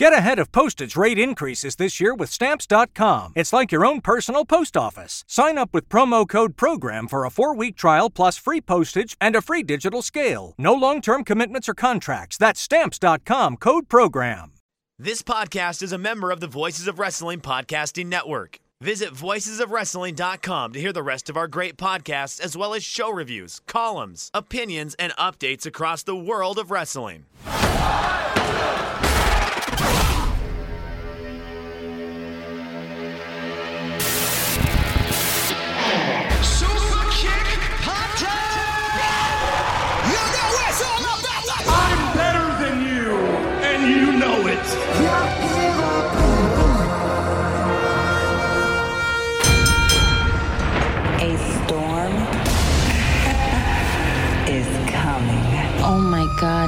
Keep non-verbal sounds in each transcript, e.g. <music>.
Get ahead of postage rate increases this year with Stamps.com. It's like your own personal post office. Sign up with promo code PROGRAM for a four week trial plus free postage and a free digital scale. No long term commitments or contracts. That's Stamps.com code PROGRAM. This podcast is a member of the Voices of Wrestling Podcasting Network. Visit voicesofwrestling.com to hear the rest of our great podcasts, as well as show reviews, columns, opinions, and updates across the world of wrestling.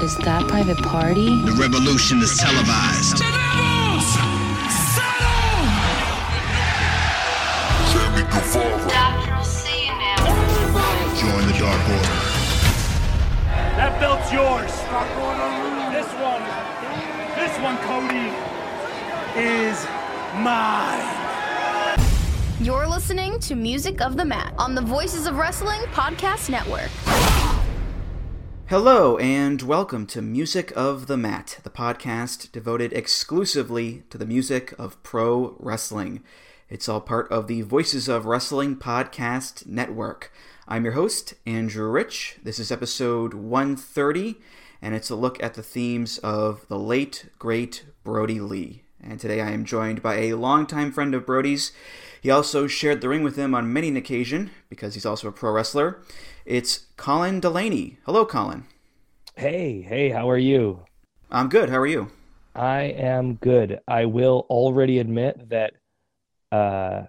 God, is that private party? The revolution is televised. Doctor will see you now. Join the Dark Order. That belt's yours. This one, this one, Cody, is mine. You're listening to Music of the Mat on the Voices of Wrestling Podcast Network. Hello, and welcome to Music of the Mat, the podcast devoted exclusively to the music of pro wrestling. It's all part of the Voices of Wrestling Podcast Network. I'm your host, Andrew Rich. This is episode 130, and it's a look at the themes of the late, great Brody Lee. And today I am joined by a longtime friend of Brody's. He also shared the ring with him on many an occasion because he's also a pro wrestler. It's Colin Delaney. Hello, Colin. Hey, hey, how are you? I'm good. How are you? I am good. I will already admit that uh,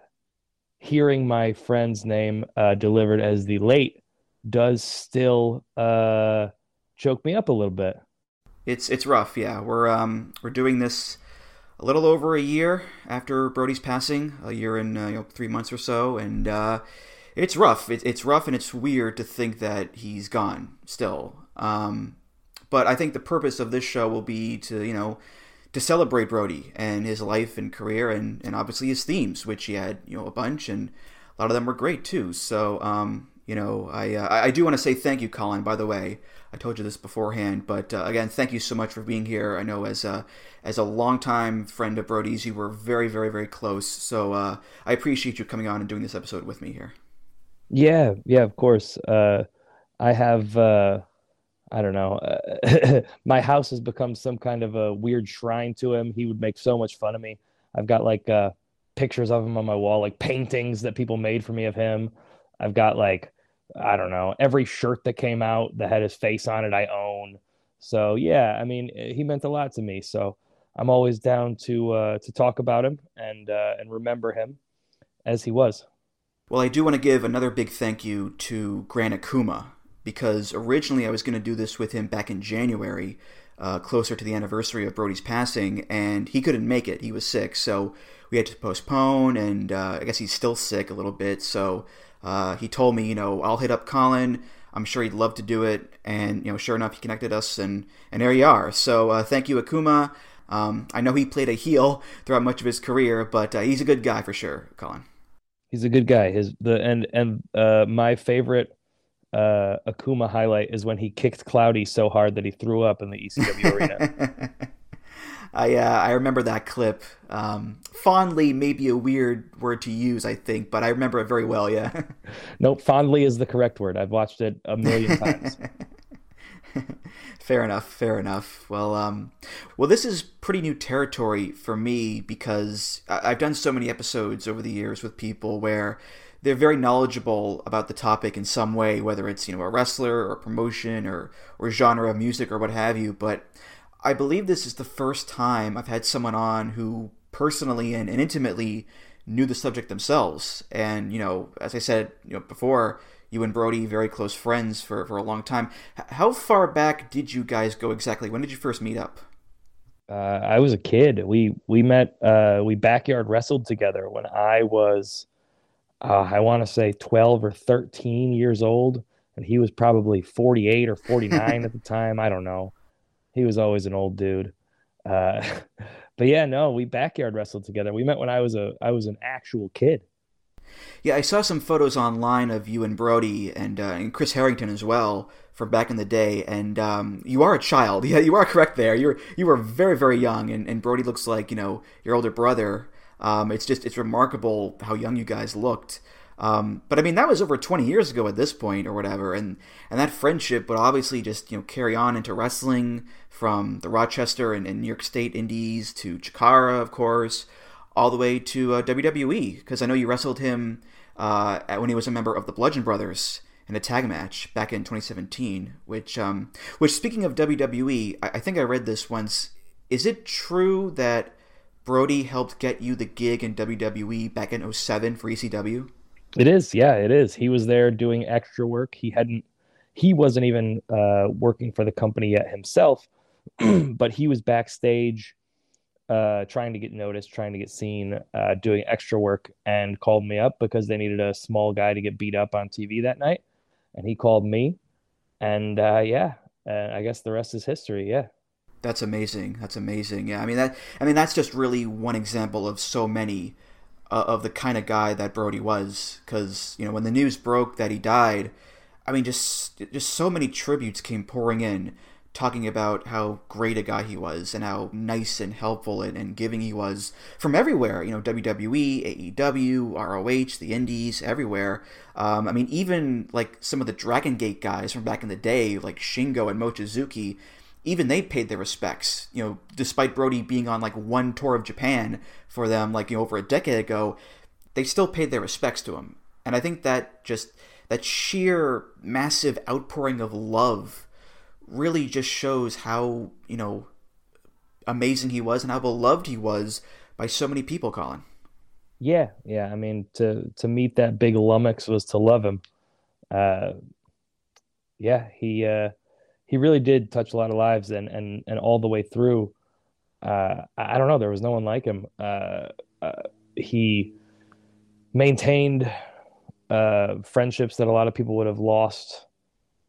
hearing my friend's name uh, delivered as the late does still uh, choke me up a little bit. It's it's rough. Yeah, we're um we're doing this a little over a year after Brody's passing, a year and uh, you know three months or so, and uh, it's rough. It's it's rough and it's weird to think that he's gone still. Um, but I think the purpose of this show will be to you know to celebrate Brody and his life and career and, and obviously his themes, which he had you know a bunch and a lot of them were great too. So um, you know I uh, I do want to say thank you, Colin. By the way, I told you this beforehand, but uh, again, thank you so much for being here. I know as a as a longtime friend of Brody's, you were very very very close. So uh, I appreciate you coming on and doing this episode with me here. Yeah, yeah, of course. Uh, I have, uh, I don't know, uh, <laughs> my house has become some kind of a weird shrine to him. He would make so much fun of me. I've got like uh, pictures of him on my wall, like paintings that people made for me of him. I've got like, I don't know, every shirt that came out that had his face on it, I own. So yeah, I mean, he meant a lot to me. So I'm always down to uh, to talk about him and uh, and remember him as he was. Well, I do want to give another big thank you to Grant Akuma because originally I was going to do this with him back in January, uh, closer to the anniversary of Brody's passing, and he couldn't make it. He was sick, so we had to postpone, and uh, I guess he's still sick a little bit. So uh, he told me, you know, I'll hit up Colin. I'm sure he'd love to do it, and you know, sure enough, he connected us, and and there you are. So uh, thank you, Akuma. Um, I know he played a heel throughout much of his career, but uh, he's a good guy for sure, Colin. He's a good guy. His the and and uh, my favorite uh, Akuma highlight is when he kicked Cloudy so hard that he threw up in the ECW <laughs> arena. I uh, I remember that clip um, fondly. Maybe a weird word to use, I think, but I remember it very well. Yeah. <laughs> nope, fondly is the correct word. I've watched it a million <laughs> times. <laughs> fair enough. Fair enough. Well, um, well, this is pretty new territory for me because I- I've done so many episodes over the years with people where they're very knowledgeable about the topic in some way, whether it's you know a wrestler or promotion or or genre of music or what have you. But I believe this is the first time I've had someone on who personally and, and intimately knew the subject themselves. And you know, as I said, you know before, you and Brody very close friends for for a long time. H- how far back did you guys go exactly? When did you first meet up? Uh, I was a kid. We we met. Uh, we backyard wrestled together when I was, uh, I want to say twelve or thirteen years old, and he was probably forty eight or forty nine at the <laughs> time. I don't know. He was always an old dude. Uh, <laughs> but yeah, no, we backyard wrestled together. We met when I was a I was an actual kid. Yeah, I saw some photos online of you and Brody and uh, and Chris Harrington as well from back in the day. And um, you are a child. <laughs> Yeah, you are correct there. You're you were very very young, and, and Brody looks like you know your older brother. Um, it's just it's remarkable how young you guys looked. Um, but I mean that was over 20 years ago at this point or whatever, and and that friendship would obviously just you know carry on into wrestling from the Rochester and, and New York State Indies to Chikara, of course, all the way to uh, WWE. Because I know you wrestled him uh, when he was a member of the Bludgeon Brothers in a tag match back in 2017. Which um, which speaking of WWE, I, I think I read this once. Is it true that Brody helped get you the gig in WWE back in 07 for ECW? It is, yeah, it is. He was there doing extra work. He hadn't, he wasn't even uh, working for the company yet himself, <clears throat> but he was backstage, uh, trying to get noticed, trying to get seen, uh, doing extra work, and called me up because they needed a small guy to get beat up on TV that night, and he called me, and uh, yeah, I guess the rest is history. Yeah. That's amazing. That's amazing. Yeah, I mean that. I mean that's just really one example of so many uh, of the kind of guy that Brody was. Because you know when the news broke that he died, I mean just just so many tributes came pouring in, talking about how great a guy he was and how nice and helpful and, and giving he was from everywhere. You know WWE, AEW, ROH, the Indies, everywhere. Um, I mean even like some of the Dragon Gate guys from back in the day, like Shingo and Mochizuki even they paid their respects. You know, despite Brody being on like one tour of Japan for them, like you know, over a decade ago, they still paid their respects to him. And I think that just that sheer massive outpouring of love really just shows how you know amazing he was and how beloved he was by so many people, Colin. Yeah, yeah. I mean, to to meet that big lummox was to love him. Uh, yeah, he. Uh, he really did touch a lot of lives and and and all the way through uh, I don't know there was no one like him uh, uh, he maintained uh, friendships that a lot of people would have lost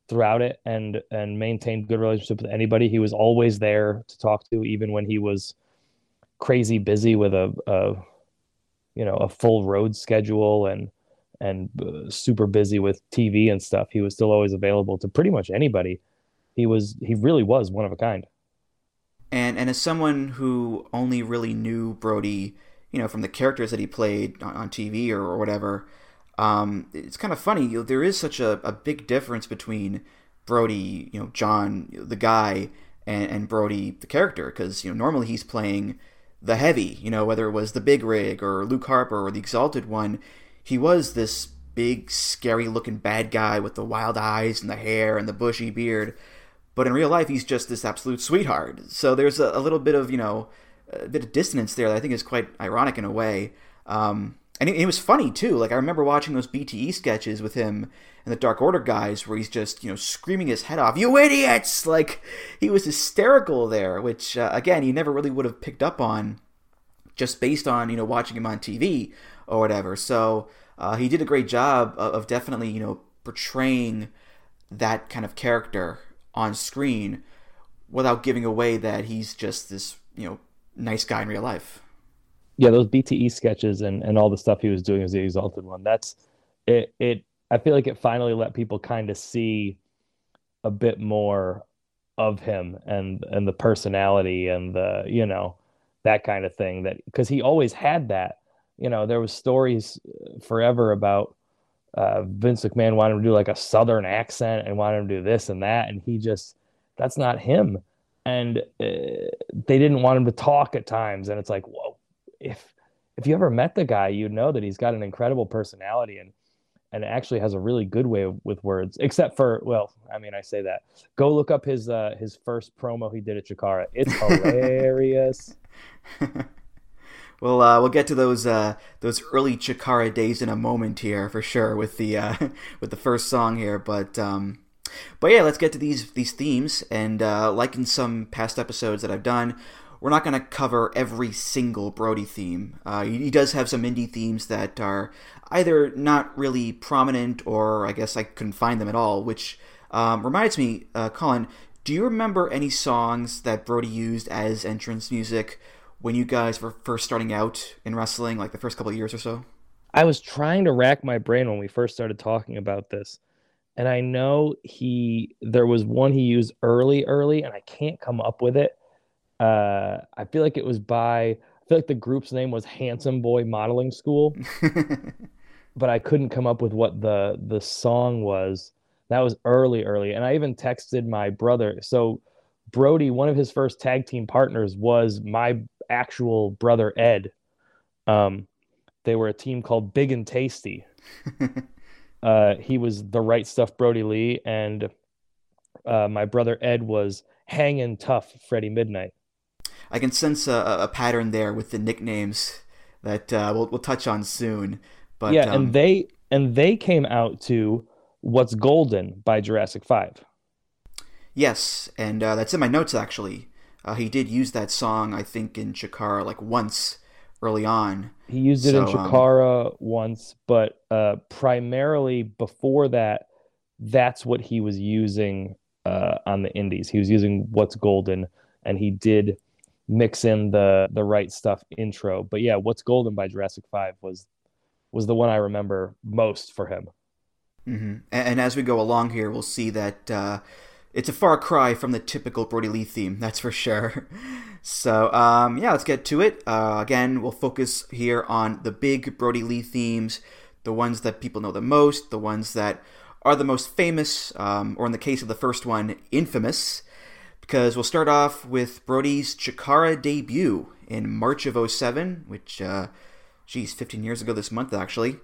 throughout it and and maintained good relationship with anybody. He was always there to talk to even when he was crazy busy with a, a you know a full road schedule and and uh, super busy with TV and stuff. He was still always available to pretty much anybody. He was he really was one of a kind. And and as someone who only really knew Brody, you know, from the characters that he played on, on TV or, or whatever, um, it's kind of funny. You know, there is such a, a big difference between Brody, you know, John, the guy, and, and Brody, the character, because you know normally he's playing the heavy, you know, whether it was the Big Rig or Luke Harper or the Exalted One, he was this big, scary looking bad guy with the wild eyes and the hair and the bushy beard. But in real life, he's just this absolute sweetheart. So there's a, a little bit of, you know, a bit of dissonance there that I think is quite ironic in a way. Um, and it, it, was funny too. Like I remember watching those BTE sketches with him and the Dark Order guys, where he's just you know screaming his head off, "You idiots!" Like he was hysterical there, which uh, again you never really would have picked up on just based on you know watching him on TV or whatever. So uh, he did a great job of, of definitely you know portraying that kind of character on screen without giving away that he's just this, you know, nice guy in real life. Yeah, those BTE sketches and, and all the stuff he was doing as the exalted one. That's it it I feel like it finally let people kind of see a bit more of him and and the personality and the, you know, that kind of thing that because he always had that. You know, there was stories forever about uh, Vince McMahon wanted to do like a southern accent and wanted him to do this and that, and he just that's not him. And uh, they didn't want him to talk at times, and it's like, whoa, if if you ever met the guy, you know that he's got an incredible personality and and actually has a really good way of, with words. Except for, well, I mean, I say that. Go look up his uh, his first promo he did at Chikara. It's <laughs> hilarious. We'll uh, we'll get to those uh, those early Chikara days in a moment here for sure with the uh, <laughs> with the first song here, but um, but yeah, let's get to these these themes and uh, like in some past episodes that I've done, we're not going to cover every single Brody theme. Uh, he, does have some indie themes that are either not really prominent or I guess I couldn't find them at all. Which um, reminds me, uh, Colin, do you remember any songs that Brody used as entrance music? when you guys were first starting out in wrestling, like the first couple of years or so? I was trying to rack my brain when we first started talking about this. And I know he there was one he used early, early, and I can't come up with it. Uh, I feel like it was by I feel like the group's name was Handsome Boy Modeling School, <laughs> but I couldn't come up with what the the song was. That was early, early, and I even texted my brother. So Brody, one of his first tag team partners, was my actual brother Ed. Um, they were a team called Big and Tasty. <laughs> uh, he was the right stuff Brody Lee, and uh, my brother Ed was hanging tough Freddie Midnight. I can sense a, a pattern there with the nicknames that uh, we'll we'll touch on soon. But yeah, um, and they and they came out to "What's Golden" by Jurassic Five. yes, and uh, that's in my notes actually. Uh, he did use that song, I think, in Chikara like once early on. He used it in So, um, once, but uh, primarily before that, that's what he was using uh, on the Indies. He was using "What's Golden," and he did mix in the the right stuff intro. But yeah, "What's Golden" by Jurassic Five was was the one I remember most for him. hmm And, and as we go along here, we'll see that uh, it's a far cry from the typical Brody Lee theme, that's for sure. <laughs> So, um, yeah, let's get to it. Uh, again, we'll focus here on the big Brody Lee themes, the ones that people know the most, the ones that are the most famous, um, or in the case of the first one, infamous. Because we'll start off with Brody's Chikara debut in March of 07, which, uh, geez, 15 years ago this month, actually.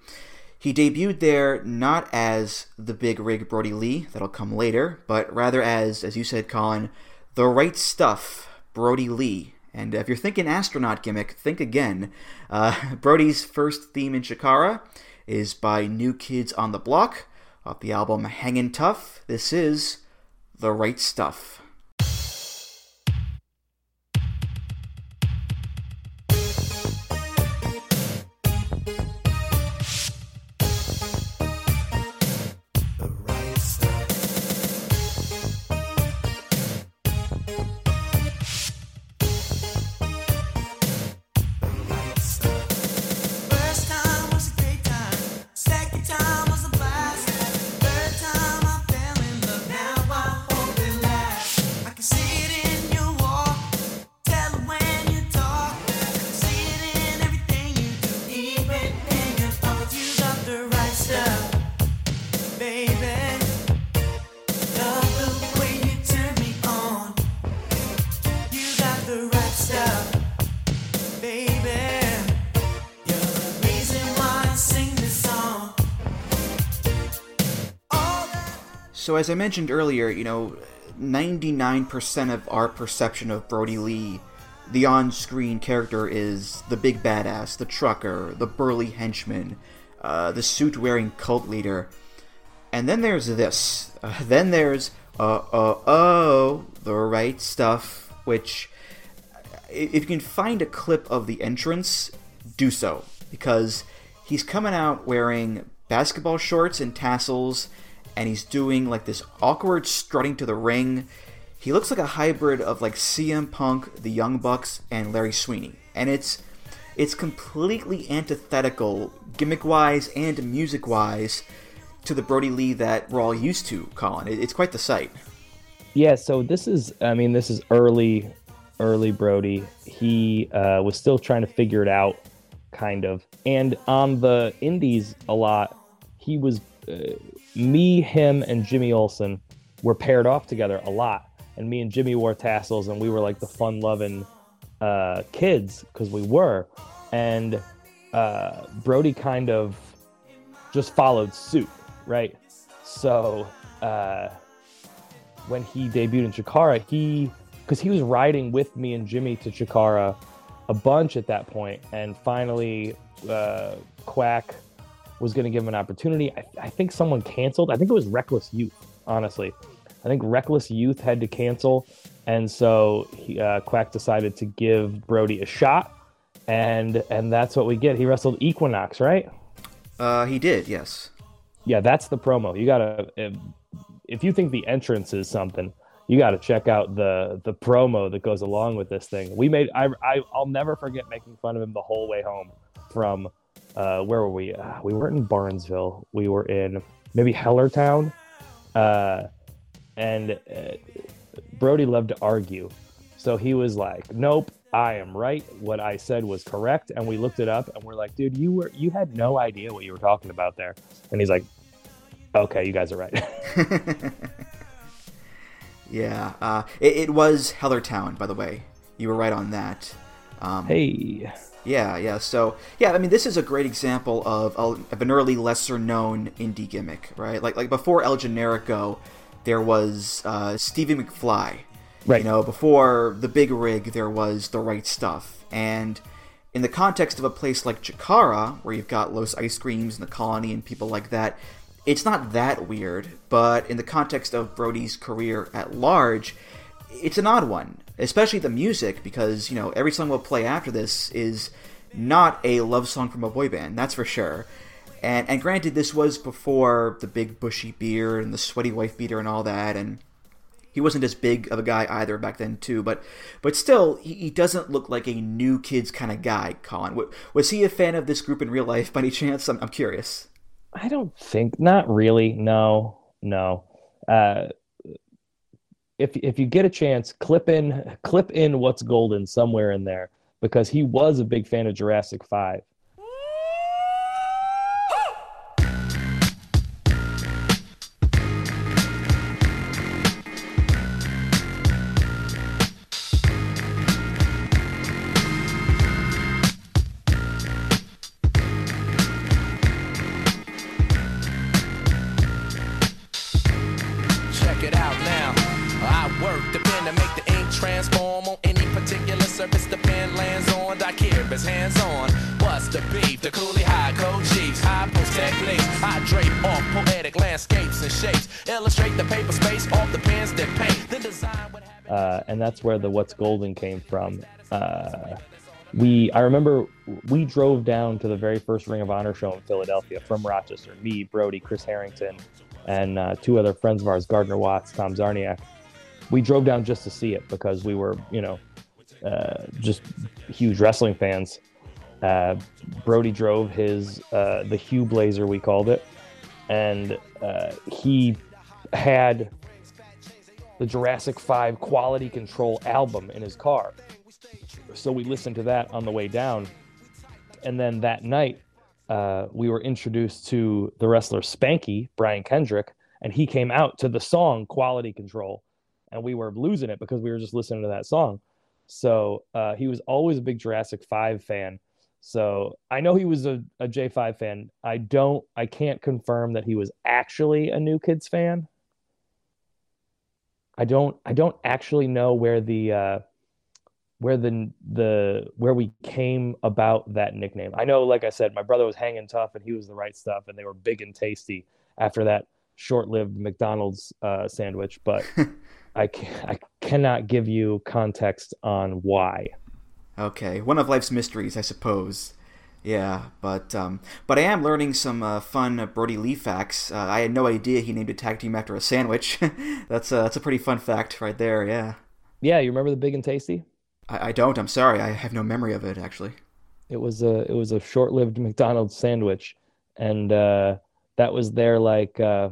He debuted there not as the big rig Brody Lee, that'll come later, but rather as, as you said, Colin, the right stuff Brody Lee. And if you're thinking astronaut gimmick, think again. Uh, <laughs> Brody's first theme in Chikara is by New Kids on the Block off the album Hangin' Tough. This is The Right Stuff. As I mentioned earlier, you know, 99% of our perception of Brody Lee, the on screen character, is the big badass, the trucker, the burly henchman, uh, the suit wearing cult leader. And then there's this. <laughs> Uh, then there's, uh, oh, oh, the right stuff, which, if you can find a clip of the entrance, do so. Because he's coming out wearing basketball shorts and tassels, and he's doing like this awkward strutting to the ring. He looks like a hybrid of like CM Punk, the Young Bucks, and Larry Sweeney. And it's it's completely antithetical, gimmick wise and music wise, to the Brody Lee that we're all used to, Colin. It's quite the sight. Yeah, so this is, I mean, this is early, early Brody. He uh, was still trying to figure it out, kind of. And on the indies, a lot, he was, me, him, and Jimmy Olsen were paired off together a lot. And me and Jimmy wore tassels, and we were like the fun loving uh, kids because we were. And uh, Brody kind of just followed suit, right? So, uh, when he debuted in Chikara, he because he was riding with me and Jimmy to Chikara a bunch at that point, and finally uh, Quack was going to give him an opportunity. I, I think someone canceled. I think it was Reckless Youth. Honestly, I think Reckless Youth had to cancel, and so he, uh, Quack decided to give Brody a shot, and and that's what we get. He wrestled Equinox, right? Uh, he did, yes. Yeah, that's the promo. You gotta if, if you think the entrance is something, you got to check out the the promo that goes along with this thing. We made I, I I'll never forget making fun of him the whole way home from uh, where were we? Uh, we weren't in Barnesville. We were in maybe Hellertown, uh, and uh, Brody loved to argue, so he was like, "Nope, I am right. What I said was correct." And we looked it up, and we're like, "Dude, you were you had no idea what you were talking about there." And he's like, "Okay, you guys are right." <laughs> <laughs> Yeah, uh, it, it was Hellertown, by the way. You were right on that. Um, hey. Yeah, yeah. So, yeah, I mean, this is a great example of, of an early, lesser-known indie gimmick, right? Like, like before El Generico, there was uh, Stevie McFly. Right. You know, before the big rig, there was the right stuff, and in the context of a place like Chikara, where you've got Los Ice Creams and the Colony and people like that, it's not that weird, but in the context of Brody's career at large, it's an odd one, especially the music, because, you know, every song we'll play after this is not a love song from a boy band, that's for sure. And, and granted, this was before the big bushy beard and the sweaty wife beater and all that, and he wasn't as big of a guy either back then too, but but still, he, he doesn't look like a new kids kind of guy. Colin, was he a fan of this group in real life by any chance? I'm, I'm curious. I don't think not really. No, no. Uh, if if you get a chance, clip in clip in what's golden somewhere in there because he was a big fan of Jurassic Five. That's where the What's Golden came from. Uh, we, I remember, we drove down to the very first Ring of Honor show in Philadelphia from Rochester. Me, Brody, Chris Harrington, and uh, two other friends of ours, Gardner Watts, Tom Zarniak. We drove down just to see it because we were, you know, uh, just huge wrestling fans. Uh, Brody drove his uh, the Hugh Blazer, we called it, and uh, he had the Jurassic 5 Quality Control album in his car. So we listened to that on the way down. And then that night, uh, we were introduced to the wrestler Spanky, Brian Kendrick, and he came out to the song Quality Control. And we were losing it because we were just listening to that song. So uh, he was always a big Jurassic 5 fan. So I know he was a, a J5 fan. I don't, I can't confirm that he was actually a New Kids fan. I don't I don't actually know where the uh, where the the where we came about that nickname. I know, like I said, my brother was hanging tough and he was the right stuff, and they were big and tasty after that short-lived McDonald's uh, sandwich. But <laughs> I ca- I cannot give you context on why. Okay, one of life's mysteries, I suppose. Yeah, but um, but I am learning some uh, fun uh, Brody Lee facts. Uh, I had no idea he named a tag team after a sandwich. <laughs> that's uh, that's a pretty fun fact right there. Yeah. Yeah, you remember the big and tasty? I, I don't. I'm sorry. I have no memory of it actually. It was a it was a short-lived <laughs> McDonald's sandwich, and uh, that was their like uh,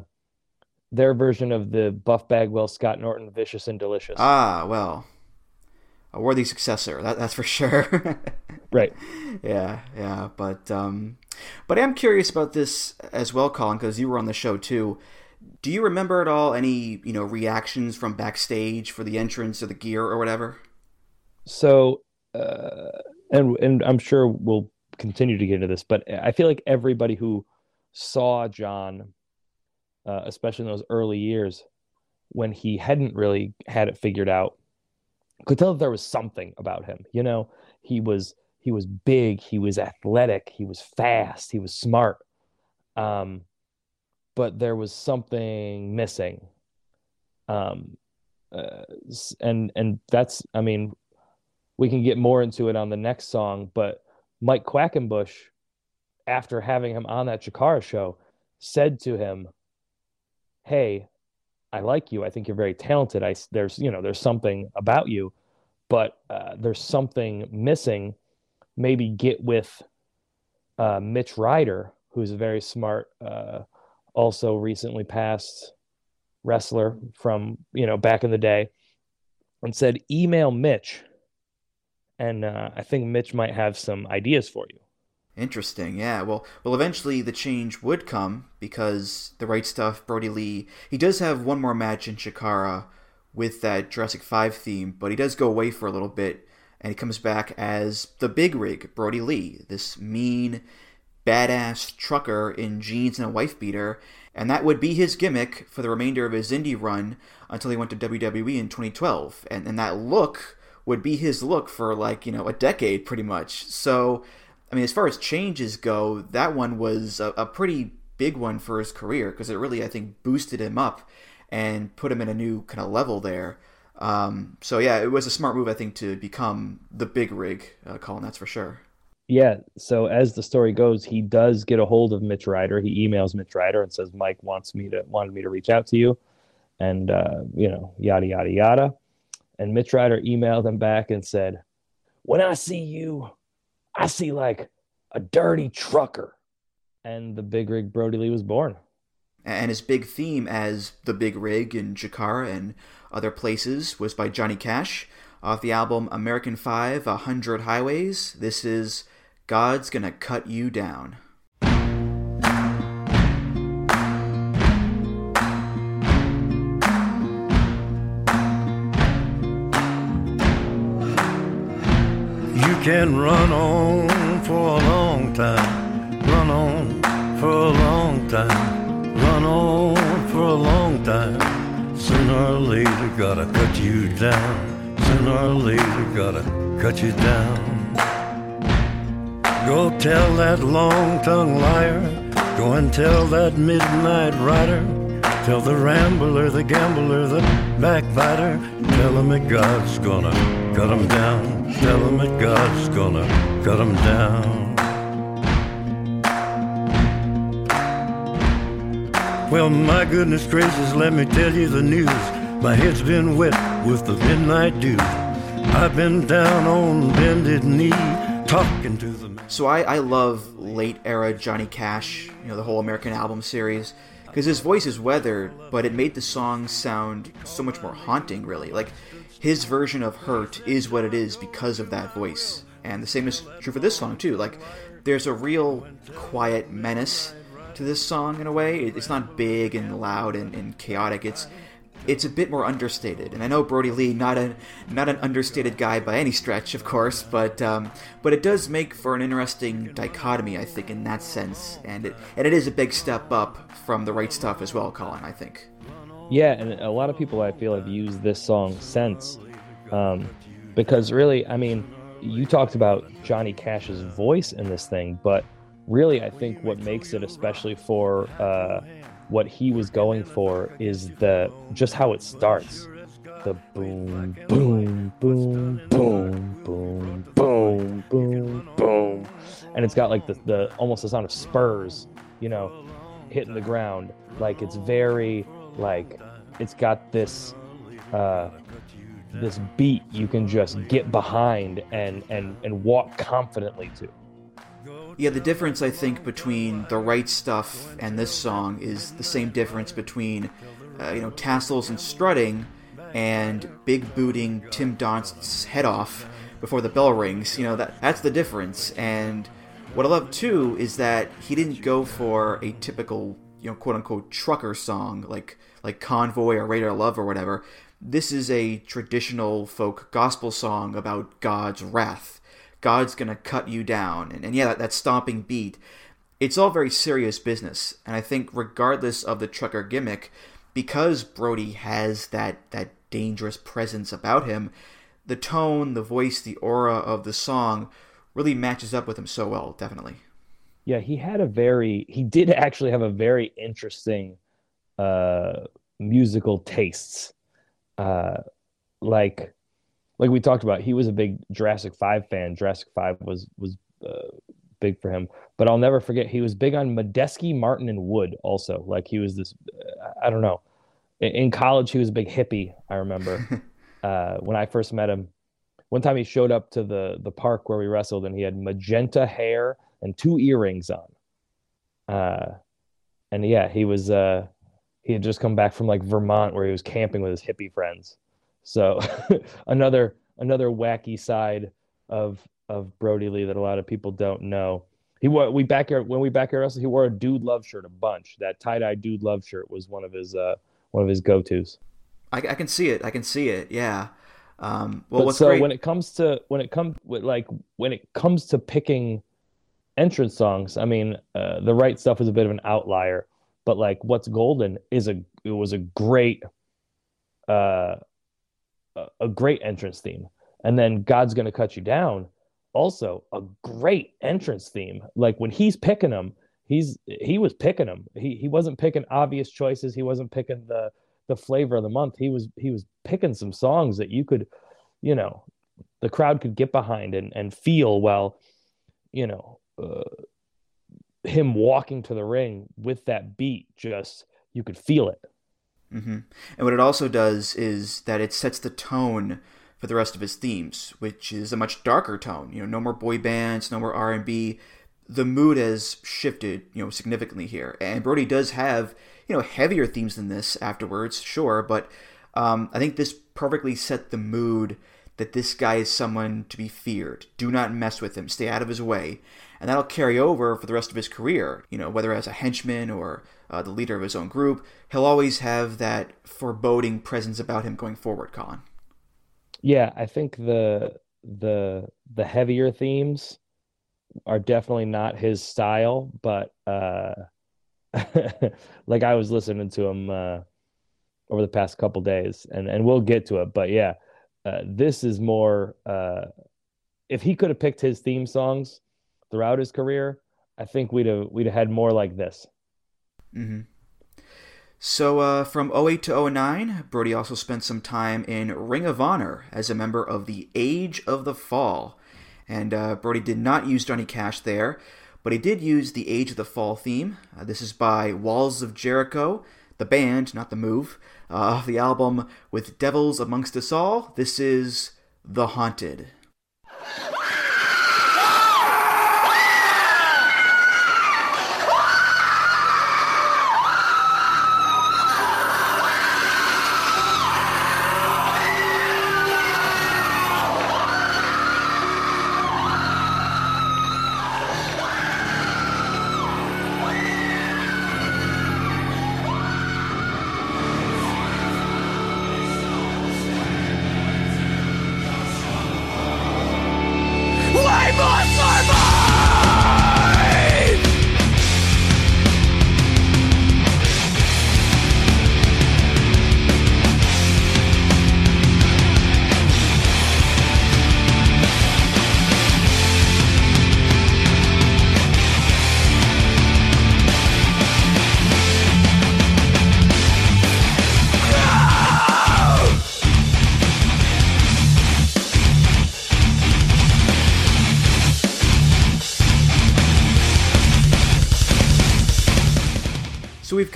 their version of the Buff Bagwell Scott Norton Vicious and Delicious. Ah, well, a worthy successor. That, that's for <laughs> sure. right. Yeah, yeah, but um, but I'm curious about this as well, Colin, because you were on the show too. Do you remember at all any you know reactions from backstage for the entrance or the gear or whatever? So, uh, and and I'm sure we'll continue to get into this, but I feel like everybody who saw John, uh, especially in those early years when he hadn't really had it figured out, could tell that there was something about him. You know, he was he was big, he was athletic, he was fast, he was smart. Um, but there was something missing. Um, uh, and and that's I mean, we can get more into it on the next song, but Mike Quackenbush, after having him on that Chikara show, said to him, Hey, I like you. I think you're very talented. I there's you know there's something about you, but uh, there's something missing. Maybe get with uh, Mitch Ryder, who's a very smart, uh, also recently passed wrestler from you know back in the day, and said email Mitch, and uh, I think Mitch might have some ideas for you. Interesting, yeah. Well, well, eventually the change would come because the right stuff. Brody Lee, he does have one more match in Chikara with that Jurassic Five theme, but he does go away for a little bit, and he comes back as the Big Rig, Brody Lee, this mean, badass trucker in jeans and a wife beater, and that would be his gimmick for the remainder of his indie run until he went to WWE in 2012, and and that look would be his look for like you know a decade pretty much. So I mean, as far as changes go, that one was a, a pretty big one for his career because it really, I think, boosted him up and put him in a new kind of level there. Um, so yeah, it was a smart move, I think, to become the big rig, uh, Colin. That's for sure. Yeah. So as the story goes, he does get a hold of Mitch Ryder. He emails Mitch Ryder and says, "Mike wants me to wanted me to reach out to you," and uh, you know, yada yada yada. And Mitch Ryder emailed him back and said, "When I see you, I see like a dirty trucker." And the big rig Brody Lee was born. And his big theme as the Big Rig in Chikara and other places was by Johnny Cash off the album American Five, A Hundred Highways. This is God's Gonna Cut You Down. Can run on for a long time, run on for a long time, run on for a long time. Sooner or later, gotta cut you down. Sooner or later, gotta cut you down. Go tell that long tongued liar, go and tell that midnight rider. Tell the rambler, the gambler, the backbiter. Tell him that God's gonna cut him down. Tell him that God's gonna cut him down. Well, my goodness gracious, let me tell you the news. My head's been wet with the midnight dew. I've been down on bended knee, talking to the So I, I love late era Johnny Cash, you know, the whole American album series, because his voice is weathered, but it made the song sound so much more haunting, really. Like, his version of Hurt is what it is because of that voice. And the same is true for this song, too. Like, there's a real quiet menace to this song in a way. It's not big and loud and, and chaotic. It's it's a bit more understated. And I know Brody Lee, not a not an understated guy by any stretch, of course, but um, but it does make for an interesting dichotomy, I think, in that sense. And it and it is a big step up from the right stuff as well, Colin. I think. Yeah, and a lot of people I feel have used this song since, um, because really, I mean, you talked about Johnny Cash's voice in this thing, but really, I think what makes it, especially for uh, what he was going for, is the just how it starts, the boom, boom, boom, boom, boom, boom, boom, boom, and it's got like the the almost the sound of spurs, you know, hitting the ground. Like it's very like it's got this uh this beat you can just get behind and and and walk confidently to. Yeah, the difference I think between the right stuff and this song is the same difference between, uh, you know, tassels and strutting, and big booting Tim Donst's head off before the bell rings. You know that that's the difference. And what I love too is that he didn't go for a typical, you know, quote unquote trucker song like like Convoy or Radar Love or whatever. This is a traditional folk gospel song about God's wrath. God's gonna cut you down, and, and yeah, that, that stomping beat. It's all very serious business, and I think regardless of the trucker gimmick, because Brody has that that dangerous presence about him, the tone, the voice, the aura of the song really matches up with him so well. Definitely. Yeah, he had a very he did actually have a very interesting uh musical tastes. Uh like like we talked about, he was a big Jurassic 5 fan. Jurassic 5 was was uh, big for him. But I'll never forget he was big on Medeski, Martin and Wood also. Like he was this I don't know. in- in college he was a big hippie. I remember <laughs> uh, when I first met him. One time he showed up to the the park where we wrestled, and he had magenta hair and two earrings on. Uh, and yeah, he was uh, he had just come back from like Vermont where he was camping with his hippie friends. So <laughs> another another wacky side of of Brody Lee that a lot of people don't know. He wore we back when we back here wrestled. He wore a Dude Love shirt a bunch. That tie dye Dude Love shirt was one of his uh, one of his go tos. I, I can see it. I can see it. Yeah. Um, well, but what's so great? when it comes to when it comes like when it comes to picking entrance songs, I mean, uh, the right stuff is a bit of an outlier, but like what's golden is a it was a great uh a, great entrance theme. And then God's gonna cut you down, also a great entrance theme. Like when he's picking them, he's he was picking them. He he wasn't picking obvious choices. He wasn't picking the the flavor of the month. He was he was picking some songs that you could, you know, the crowd could get behind and and feel while, you know, uh, him walking to the ring with that beat. Just you could feel it. Hmm And what it also does is that it sets the tone for the rest of his themes, which is a much darker tone. You know, no more boy bands, no more R and B. The mood has shifted, you know, significantly here. And Brody does have, you know, heavier themes than this afterwards, sure, but um, I think this perfectly set the mood that this guy is someone to be feared. Do not mess with him. Stay out of his way. And that'll carry over for the rest of his career. You know, whether as a henchman or uh, the leader of his own group, he'll always have that foreboding presence about him going forward, Colin. Yeah, I think the the the heavier themes are definitely not his style, but uh <laughs> like I was listening to him uh over the past couple days and and we'll get to it, but yeah, uh this is more uh if he could have picked his theme songs throughout his career, I think we'd have we'd have had more like this. hmm So, uh, from 08 to 09, Brody also spent some time in Ring of Honor as a member of the Age of the Fall. And uh, Brody did not use Johnny Cash there, but he did use the Age of the Fall theme. Uh, this is by Walls of Jericho, the band, not the move, uh, off the album With Devils Amongst Us All. This is The Haunted.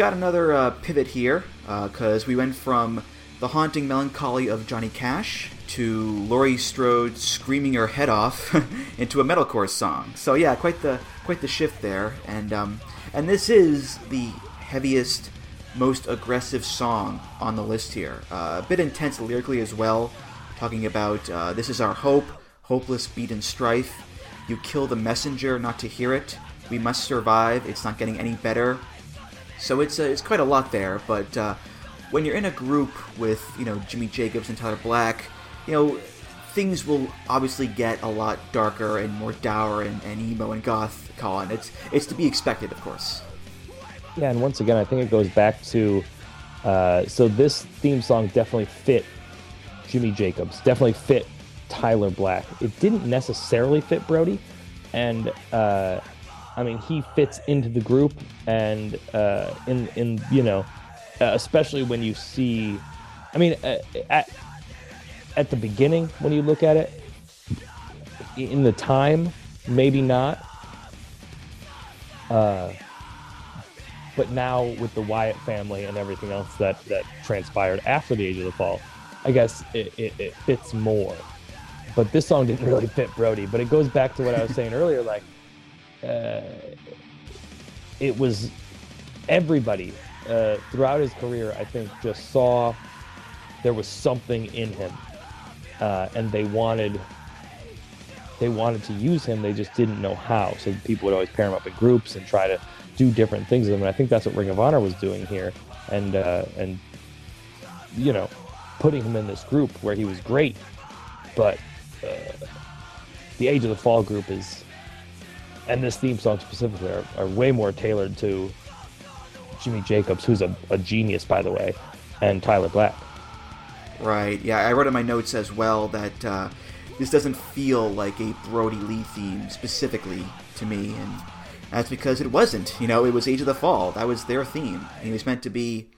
Got another uh, pivot here because we went from the haunting melancholy of Johnny Cash to Laurie Strode screaming her head off <laughs> into a metalcore song. So yeah, quite the quite the shift there, and um, and this is the heaviest, most aggressive song on the list here. Uh, a bit intense lyrically as well, talking about uh, this is our hope, hopeless beat and strife. You kill the messenger not to hear it. We must survive. It's not getting any better. So it's uh, it's quite a lot there, but uh, when you're in a group with you know Jimmy Jacobs and Tyler Black, you know things will obviously get a lot darker and more dour and, and emo and goth. Colin, it's it's to be expected, of course. Yeah, and once again, I think it goes back to uh, so this theme song definitely fit Jimmy Jacobs, definitely fit Tyler Black. It didn't necessarily fit Brody, and uh, I mean he fits into the group, and uh, in in you know, uh, especially when you see, I mean, uh, at at the beginning when you look at it, in the time, maybe not. Uh, but now with the Wyatt family and everything else that that transpired after the Age of the Fall, I guess it, it, it fits more. But this song didn't really fit Brody. But it goes back to what I was saying earlier, like uh, it was everybody uh, throughout his career. I think just saw there was something in him, uh, and they wanted they wanted to use him. They just didn't know how. So people would always pair him up in groups and try to do different things with him. And I think that's what Ring of Honor was doing here, and uh, and you know, putting him in this group where he was great, but uh, the Age of the Fall group is, and this theme song specifically, are, are way more tailored to Jimmy Jacobs, who's a, a genius by the way, and Tyler Black. Right. Yeah, I wrote in my notes as well that uh, this doesn't feel like a Brody Lee theme specifically to me, and that's because it wasn't. You know, it was Age of the Fall. That was their theme. And he was meant to be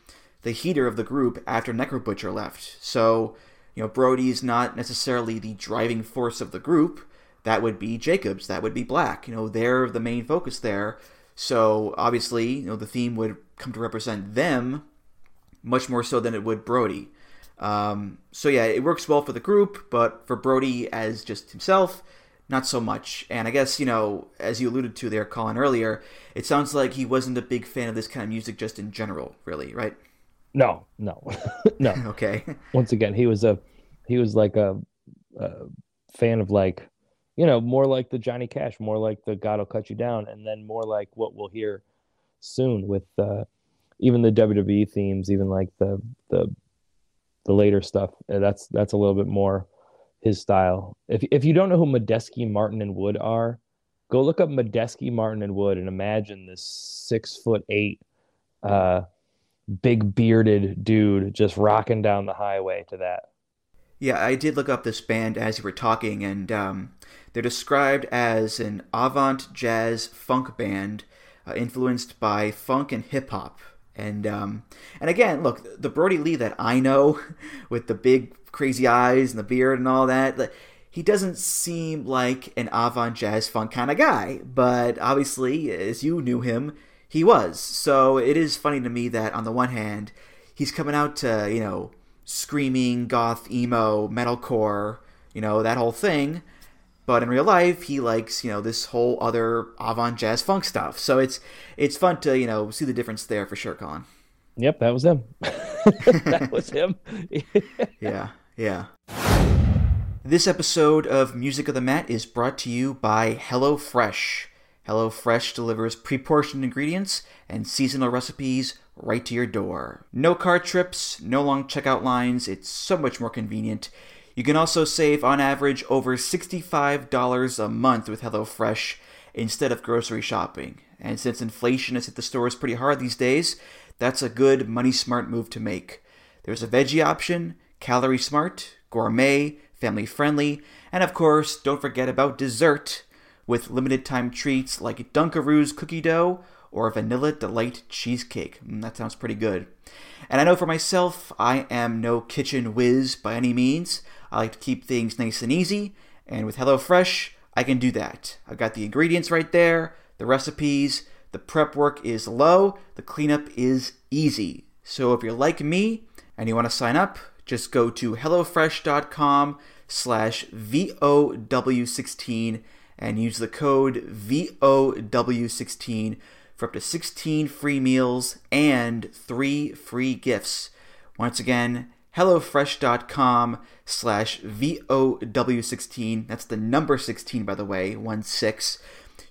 the heater of the group after Necro Butcher left. So, you know, Brody's not necessarily the driving force of the group. That would be Jacobs. That would be Black. You know, they're the main focus there. So obviously, you know, the theme would come to represent them much more so than it would Brody. Um, so yeah, it works well for the group, but for Brody as just himself, not so much. And I guess, you know, as you alluded to there, Colin, earlier, it sounds like he wasn't a big fan of this kind of music just in general, really, right? No, no, <laughs> no. <laughs> okay. Once again, he was a he was like a, a fan of like, you know, more like the Johnny Cash, more like the God will cut you down, and then more like what we'll hear soon with uh, even the WWE themes, even like the the the later stuff. uh, That's that's a little bit more his style. If if you don't know who Medeski, Martin, and Wood are, go look up Medeski, Martin, and Wood, and imagine this six foot eight, uh, big bearded dude just rocking down the highway to that. Yeah, I did look up this band as you were talking, and um, they're described as an avant jazz funk band uh, influenced by funk and hip hop. And um, and again, look, the Brody Lee that I know, <laughs> with the big crazy eyes and the beard and all that, he doesn't seem like an avant jazz funk kind of guy. But obviously, as you knew him, he was. So it is funny to me that on the one hand, he's coming out to you know screaming goth emo metalcore, you know that whole thing. But in real life, he likes you know this whole other avant jazz funk stuff. So it's it's fun to you know see the difference there for sure, Colin. Yep, that was him. <laughs> that was him. <laughs> yeah, yeah. This episode of Music of the Mat is brought to you by HelloFresh. HelloFresh delivers pre portioned ingredients and seasonal recipes right to your door. No car trips, no long checkout lines, it's so much more convenient. You can also save on average over $65 a month with HelloFresh instead of grocery shopping. And since inflation has hit the stores pretty hard these days, that's a good money smart move to make. There's a veggie option, calorie smart, gourmet, family friendly, and of course, don't forget about dessert with limited time treats like Dunkaroos cookie dough or Vanilla Delight cheesecake. Mm, that sounds pretty good. And I know for myself, I am no kitchen whiz by any means. I like to keep things nice and easy, and with HelloFresh, I can do that. I've got the ingredients right there, the recipes, the prep work is low, the cleanup is easy. So if you're like me and you want to sign up, just go to hellofresh.com slash VOW16 and use the code VOW16 for up to 16 free meals and 3 free gifts. Once again, hellofresh.com slash VOW16. That's the number 16, by the way, 1 6.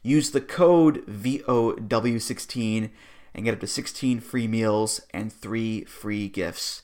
Use the code VOW16 and get up to 16 free meals and 3 free gifts.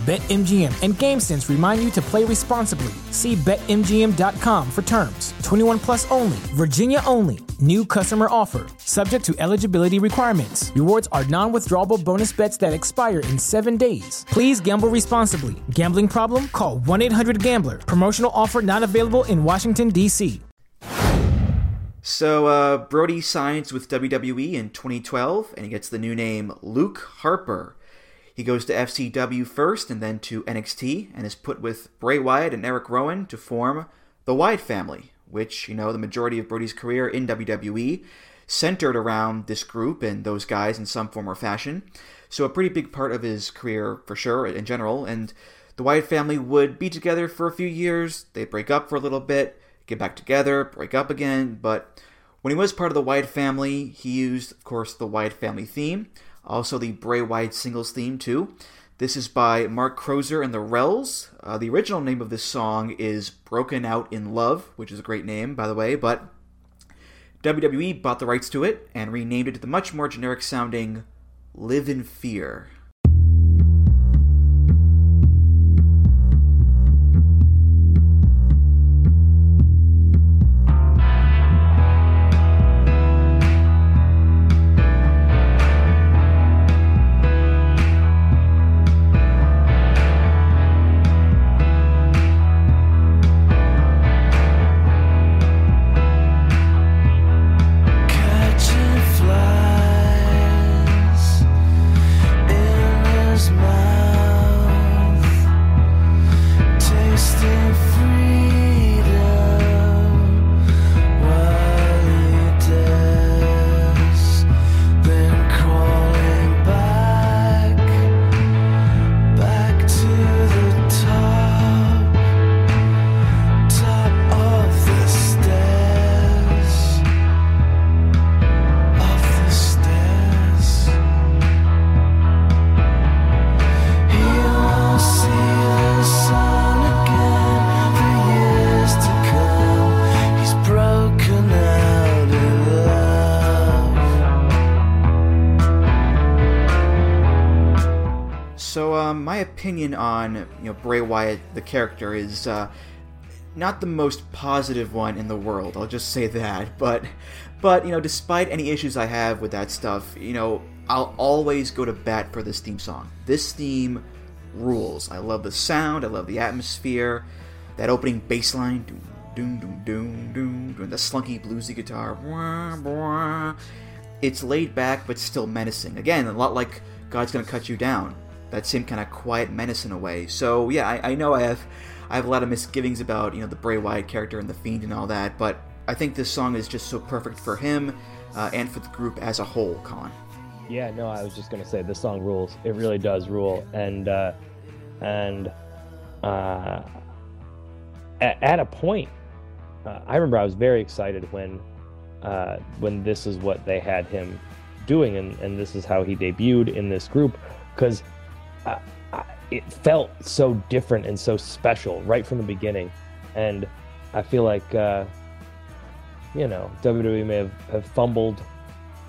BetMGM and GameSense remind you to play responsibly. See BetMGM.com for terms. 21 plus only, Virginia only. New customer offer. Subject to eligibility requirements. Rewards are non withdrawable bonus bets that expire in seven days. Please gamble responsibly. Gambling problem? Call 1 800 Gambler. Promotional offer not available in Washington, D.C. So uh, Brody signs with WWE in 2012, and he gets the new name Luke Harper. He goes to FCW first, and then to NXT, and is put with Bray Wyatt and Eric Rowan to form the Wyatt family, which you know the majority of Brody's career in WWE centered around this group and those guys in some form or fashion. So a pretty big part of his career for sure in general, and the Wyatt family would be together for a few years. They'd break up for a little bit get back together, break up again. But when he was part of the Wyatt family, he used, of course, the Wyatt family theme, also the Bray Wyatt singles theme, too. This is by Mark Crozer and the Rels. Uh, the original name of this song is Broken Out in Love, which is a great name, by the way, but WWE bought the rights to it and renamed it to the much more generic sounding Live in Fear. Character, is uh, not the most positive one in the world. I'll just say that. But, but you know, despite any issues I have with that stuff, you know, I'll always go to bat for this theme song. This theme rules. I love the sound. I love the atmosphere. That opening bass line, doom, doom, doom, doom, doom, doom, the slunky bluesy guitar. Bwah, bwah. It's laid back but still menacing. Again, a lot like God's Gonna Cut You Down. That same kind of quiet menace in a way. So yeah, I, I know I have I have a lot of misgivings about you know the Bray Wyatt character and the Fiend and all that, but I think this song is just so perfect for him uh, and for the group as a whole. Colin. Yeah, no, I was just gonna say this song rules. It really does rule, and uh, and uh, at, at a point, uh, I remember I was very excited when uh, when this is what they had him doing, and, and this is how he debuted in this group, because it felt so different and so special right from the beginning, and I feel like uh, you know WWE may have, have fumbled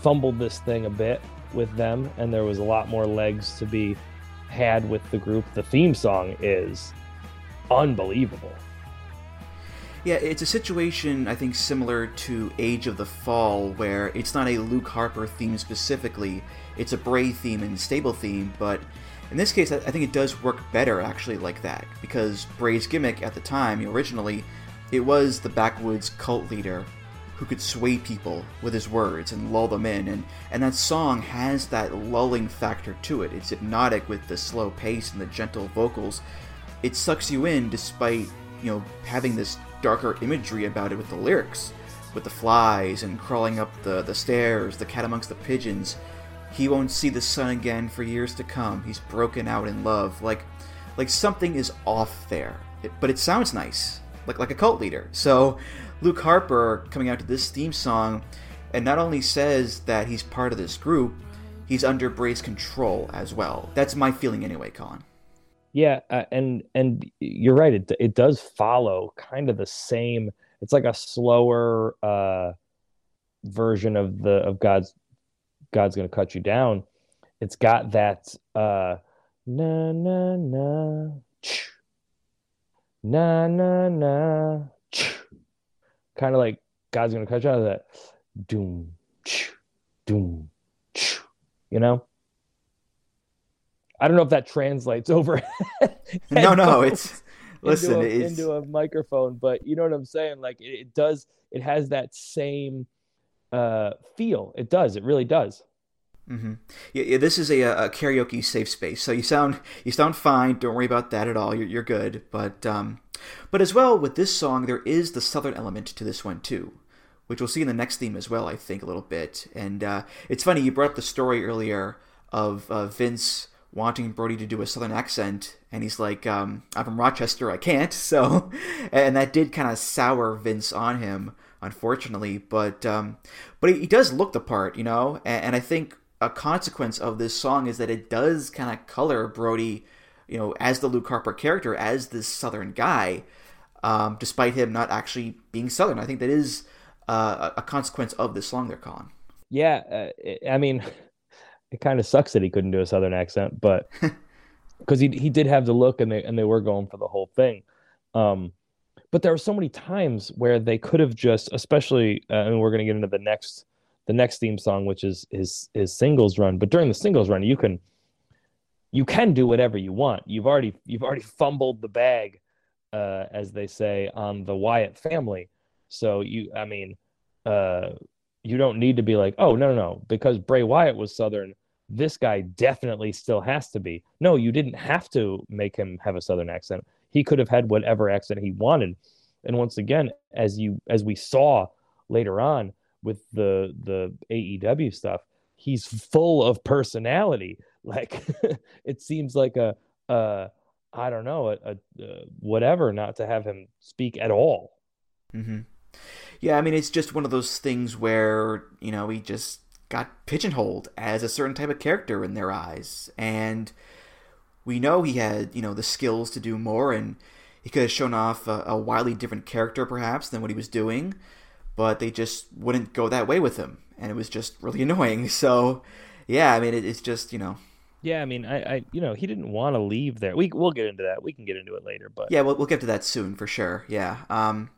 fumbled this thing a bit with them, and there was a lot more legs to be had with the group. The theme song is unbelievable. Yeah, it's a situation I think similar to Age of the Fall, where it's not a Luke Harper theme specifically; it's a Bray theme and stable theme. But in this case, I think it does work better actually like that because Bray's gimmick at the time, originally, it was the backwoods cult leader who could sway people with his words and lull them in, and and that song has that lulling factor to it. It's hypnotic with the slow pace and the gentle vocals. It sucks you in despite you know having this darker imagery about it with the lyrics, with the flies and crawling up the the stairs, the cat amongst the pigeons. He won't see the sun again for years to come. He's broken out in love. Like, like something is off there. It, but it sounds nice. Like like a cult leader. So Luke Harper coming out to this theme song, and not only says that he's part of this group, he's under Bray's control as well. That's my feeling anyway, Colin. Yeah, uh, and and you're right. It it does follow kind of the same. It's like a slower uh, version of the of God's God's gonna cut you down. It's got that uh, na na na ch, na na na ch, kind of like God's gonna cut you out of that doom ch, doom ch, you know. I don't know if that translates over. <laughs> No, no, <laughs> it's into listen, a, it's into a microphone, but you know what I'm saying. Like it, it does, it has that same uh, feel. It does. It really does. Mm-hmm. Yeah, yeah, this is a, a karaoke safe space, so you sound you sound fine. Don't worry about that at all. You're, you're good. But um, but as well with this song, there is the southern element to this one too, which we'll see in the next theme as well. I think a little bit. And uh, it's funny you brought up the story earlier of uh, Vince wanting Brody to do a southern accent, and he's like, um, "I'm from Rochester, I can't." <laughs> So, and that did kind of sour Vince on him, unfortunately. But um, but he, he does look the part, you know, and, and I think a consequence of this song is that it does kind of color Brody, you know, as the Luke Harper character, as this Southern guy, um, despite him not actually being Southern. I think that is uh, a a consequence of this song they're calling. Yeah, uh, I mean, <laughs> it kind of sucks that he couldn't do a southern accent, but <laughs> because he he did have the look, and they and they were going for the whole thing. Um, but there are so many times where they could have just, especially, uh, and we're going to get into the next the next theme song, which is his his singles run. But during the singles run, you can you can do whatever you want. You've already you've already fumbled the bag, uh, as they say on the Wyatt family. So you, I mean, uh, you don't need to be like, oh no no no, because Bray Wyatt was Southern. This guy definitely still has to be. No, you didn't have to make him have a Southern accent. He could have had whatever accent he wanted. And once again, as you as we saw later on with the the AEW stuff, he's full of personality. <laughs> Like it seems like a uh I don't know a, a, uh whatever not to have him speak at all. Mm-hmm. Yeah, I mean, it's just one of those things where, you know, he just got pigeonholed as a certain type of character in their eyes. And we know he had, you know, the skills to do more, and he could have shown off a, a wildly different character, perhaps, than what he was doing. But they just wouldn't go that way with him. And it was just really <laughs> annoying. So, yeah, I mean, it, it's just, you know, Yeah, I mean, I, I you know he didn't want to leave there. We we'll get into that. We can get into it later, but Yeah, we'll, we'll get to that soon for sure. Yeah. Um,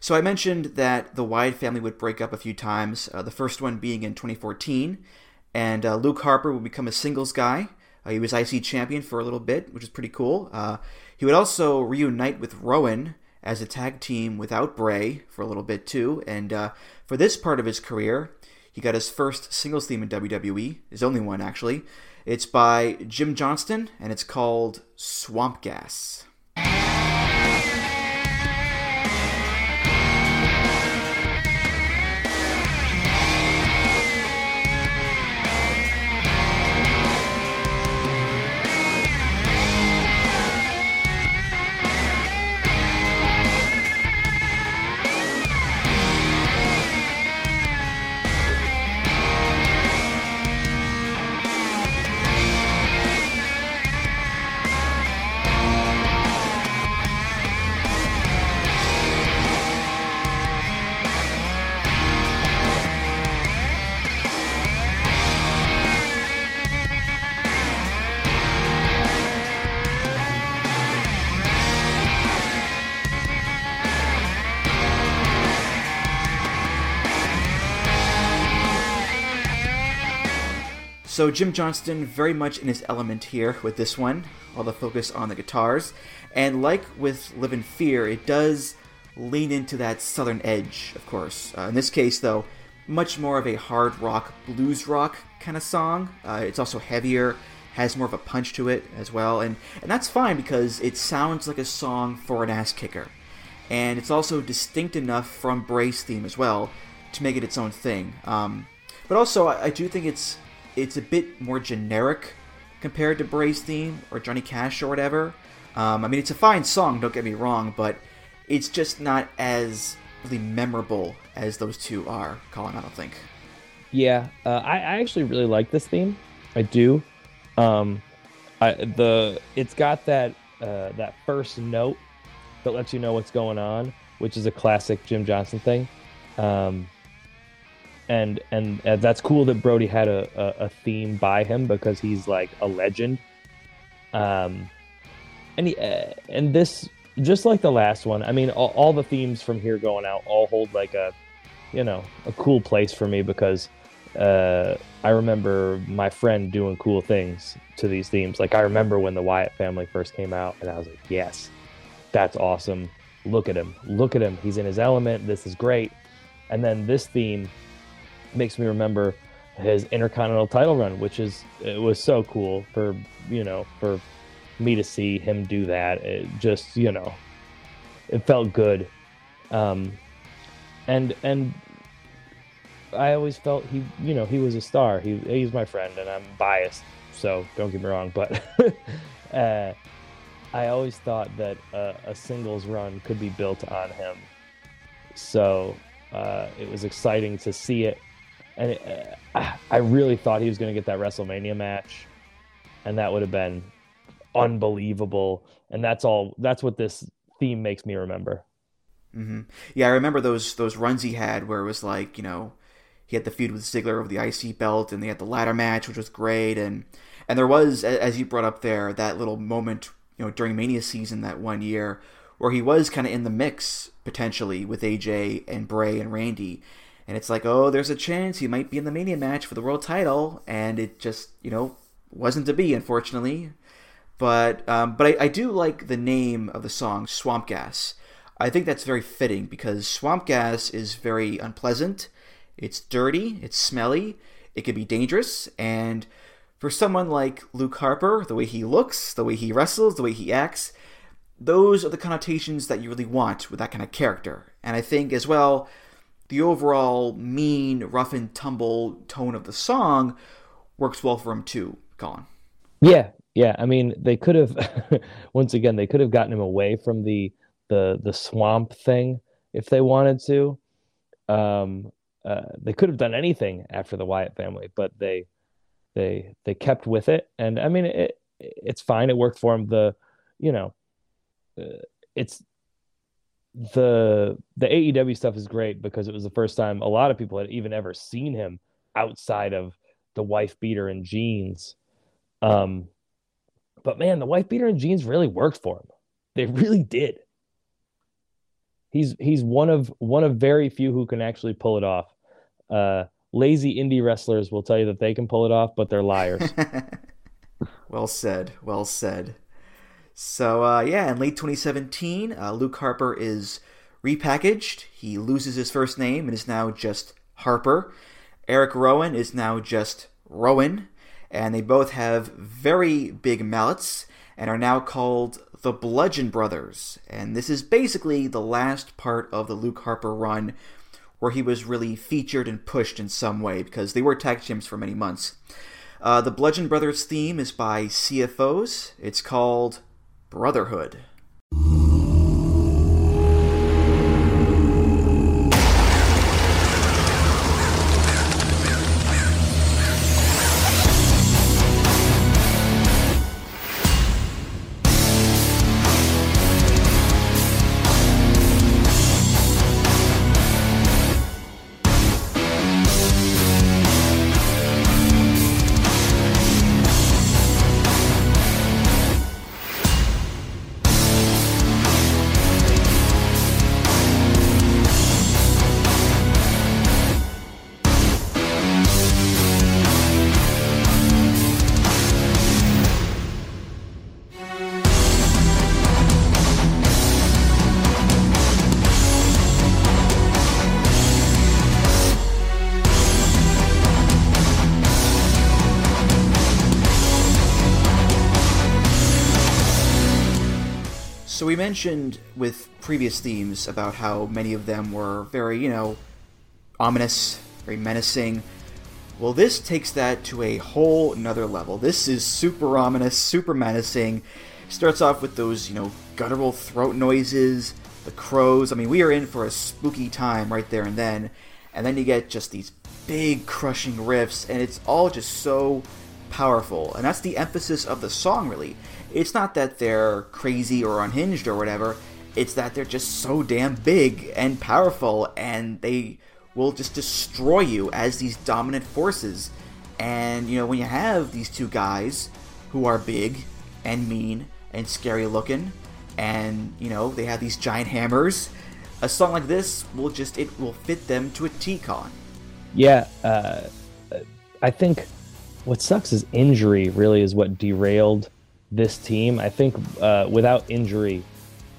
so I mentioned that the Wyatt family would break up a few times. Uh, the first one being in 2014, and uh, Luke Harper would become a singles guy. Uh, he was IC champion for a little bit, which is pretty cool. Uh, he would also reunite with Rowan as a tag team without Bray for a little bit too. And uh, for this part of his career, he got his first singles theme in WWE, his only one actually. It's by Jim Johnston, and it's called Swamp Gas. So Jim Johnston very much in his element here with this one, all the focus on the guitars, and like with Live in Fear, it does lean into that southern edge, of course. Uh, in this case, though, much more of a hard rock, blues rock kind of song. Uh, it's also heavier, has more of a punch to it as well, and and that's fine because it sounds like a song for an ass kicker, and it's also distinct enough from Bray's theme as well to make it its own thing. Um, but also, I, I do think it's it's a bit more generic compared to Bray's theme or Johnny Cash or whatever. Um, I mean, it's a fine song, don't get me wrong, but it's just not as really memorable as those two are. Colin, I don't think. Yeah, uh, I, I actually really like this theme. I do. Um, I, the it's got that uh, that first note that lets you know what's going on, which is a classic Jim Johnston thing. Um, and and uh, that's cool that Brody had a, a, a theme by him because he's like a legend. Um, and he, uh, and this just like the last one. I mean, all, all the themes from here going out all hold like a you know a cool place for me because uh, I remember my friend doing cool things to these themes. Like I remember when the Wyatt family first came out, and I was like, yes, that's awesome. Look at him. Look at him. He's in his element. This is great. And then this theme makes me remember his intercontinental title run, which is it was so cool for you know for me to see him do that. It just you know it felt good, um, and and I always felt he you know he was a star. He he's my friend, and I'm biased, so don't get me wrong, but. <laughs> uh, I always thought that uh, a singles run could be built on him. So uh, it was exciting to see it. And it, uh, <sighs> I really thought he was going to get that WrestleMania match. And that would have been unbelievable. And that's all, that's what this theme makes me remember. Mm-hmm. Yeah, I remember those those runs he had where it was like, you know, he had the feud with Ziggler over the IC belt, and they had the ladder match, which was great, and and there was, as you brought up there, that little moment you know, during Mania season that one year, where he was kind of in the mix potentially with AJ and Bray and Randy. And it's like, oh, there's a chance he might be in the Mania match for the world title, and it just, you know, wasn't to be, unfortunately. But um, but I, I do like the name of the song, Swamp Gas. I think that's very fitting because swamp gas is very unpleasant. It's dirty. It's smelly. It can be dangerous, and for someone like Luke Harper, the way he looks, the way he wrestles, the way he acts, those are the connotations that you really want with that kind of character. And I think as well, the overall mean, rough and tumble tone of the song works well for him too, Colin. Yeah, yeah. I mean, they could have <laughs> once again they could have gotten him away from the the the swamp thing if they wanted to. Um, uh, they could have done anything after the Wyatt family, but they they they kept with it, and I mean it. It's fine. It worked for him. The you know, uh, it's the the AEW stuff is great because it was the first time a lot of people had even ever seen him outside of the wife beater and jeans. Um, but man, the wife beater and jeans really worked for him. They really did. He's he's one of one of very few who can actually pull it off. Uh, lazy indie wrestlers will tell you that they can pull it off, but they're liars. <laughs> well said. Well said. So uh, yeah, in late 2017, uh, Luke Harper is repackaged. He loses his first name and is now just Harper. Eric Rowan is now just Rowan, and they both have very big mallets and are now called the Bludgeon Brothers. And this is basically the last part of the Luke Harper run where he was really featured and pushed in some way because they were tag teams for many months. Uh, the Bludgeon Brothers theme is by CFO$. It's called Brotherhood. Mentioned with previous themes about how many of them were very, you know, ominous, very menacing. Well, this takes that to a whole another level. This is super ominous, super menacing. Starts off with those, you know, guttural throat noises, the crows. I mean, we are in for a spooky time right there and then. And then you get just these big crushing riffs, and it's all just so powerful. And that's the emphasis of the song, really. It's not that they're crazy or unhinged or whatever, it's that they're just so damn big and powerful, and they will just destroy you as these dominant forces. And, you know, when you have these two guys who are big and mean and scary looking, and, you know, they have these giant hammers, a song like this will just, it will fit them to a T-con. Yeah, uh, I think what sucks is injury really is what derailed this team. I think uh, without injury,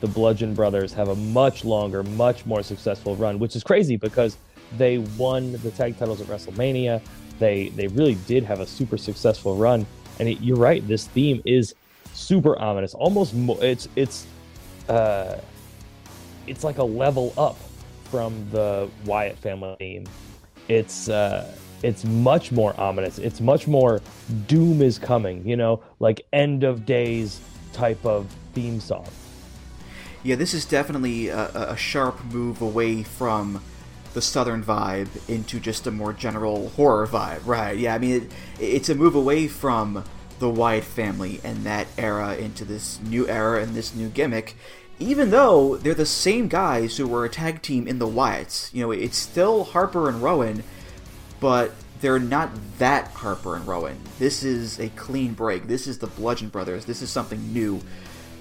the Bludgeon Brothers have a much longer, much more successful run, which is crazy because they won the tag titles at WrestleMania. They they really did have a super successful run, and it, you're right. This theme is super ominous. Almost mo- it's it's uh, it's like a level up from the Wyatt family theme. It's uh, it's much more ominous. It's much more doom is coming. You know, like end of days type of theme song. Yeah, this is definitely a, a sharp move away from the southern vibe into just a more general horror vibe, right? Yeah, I mean, it, it's a move away from the Wyatt family and that era into this new era and this new gimmick. Even though they're the same guys who were a tag team in the Wyatts, you know, it's still Harper and Rowan, but they're not that Harper and Rowan. This is a clean break. This is the Bludgeon Brothers. This is something new.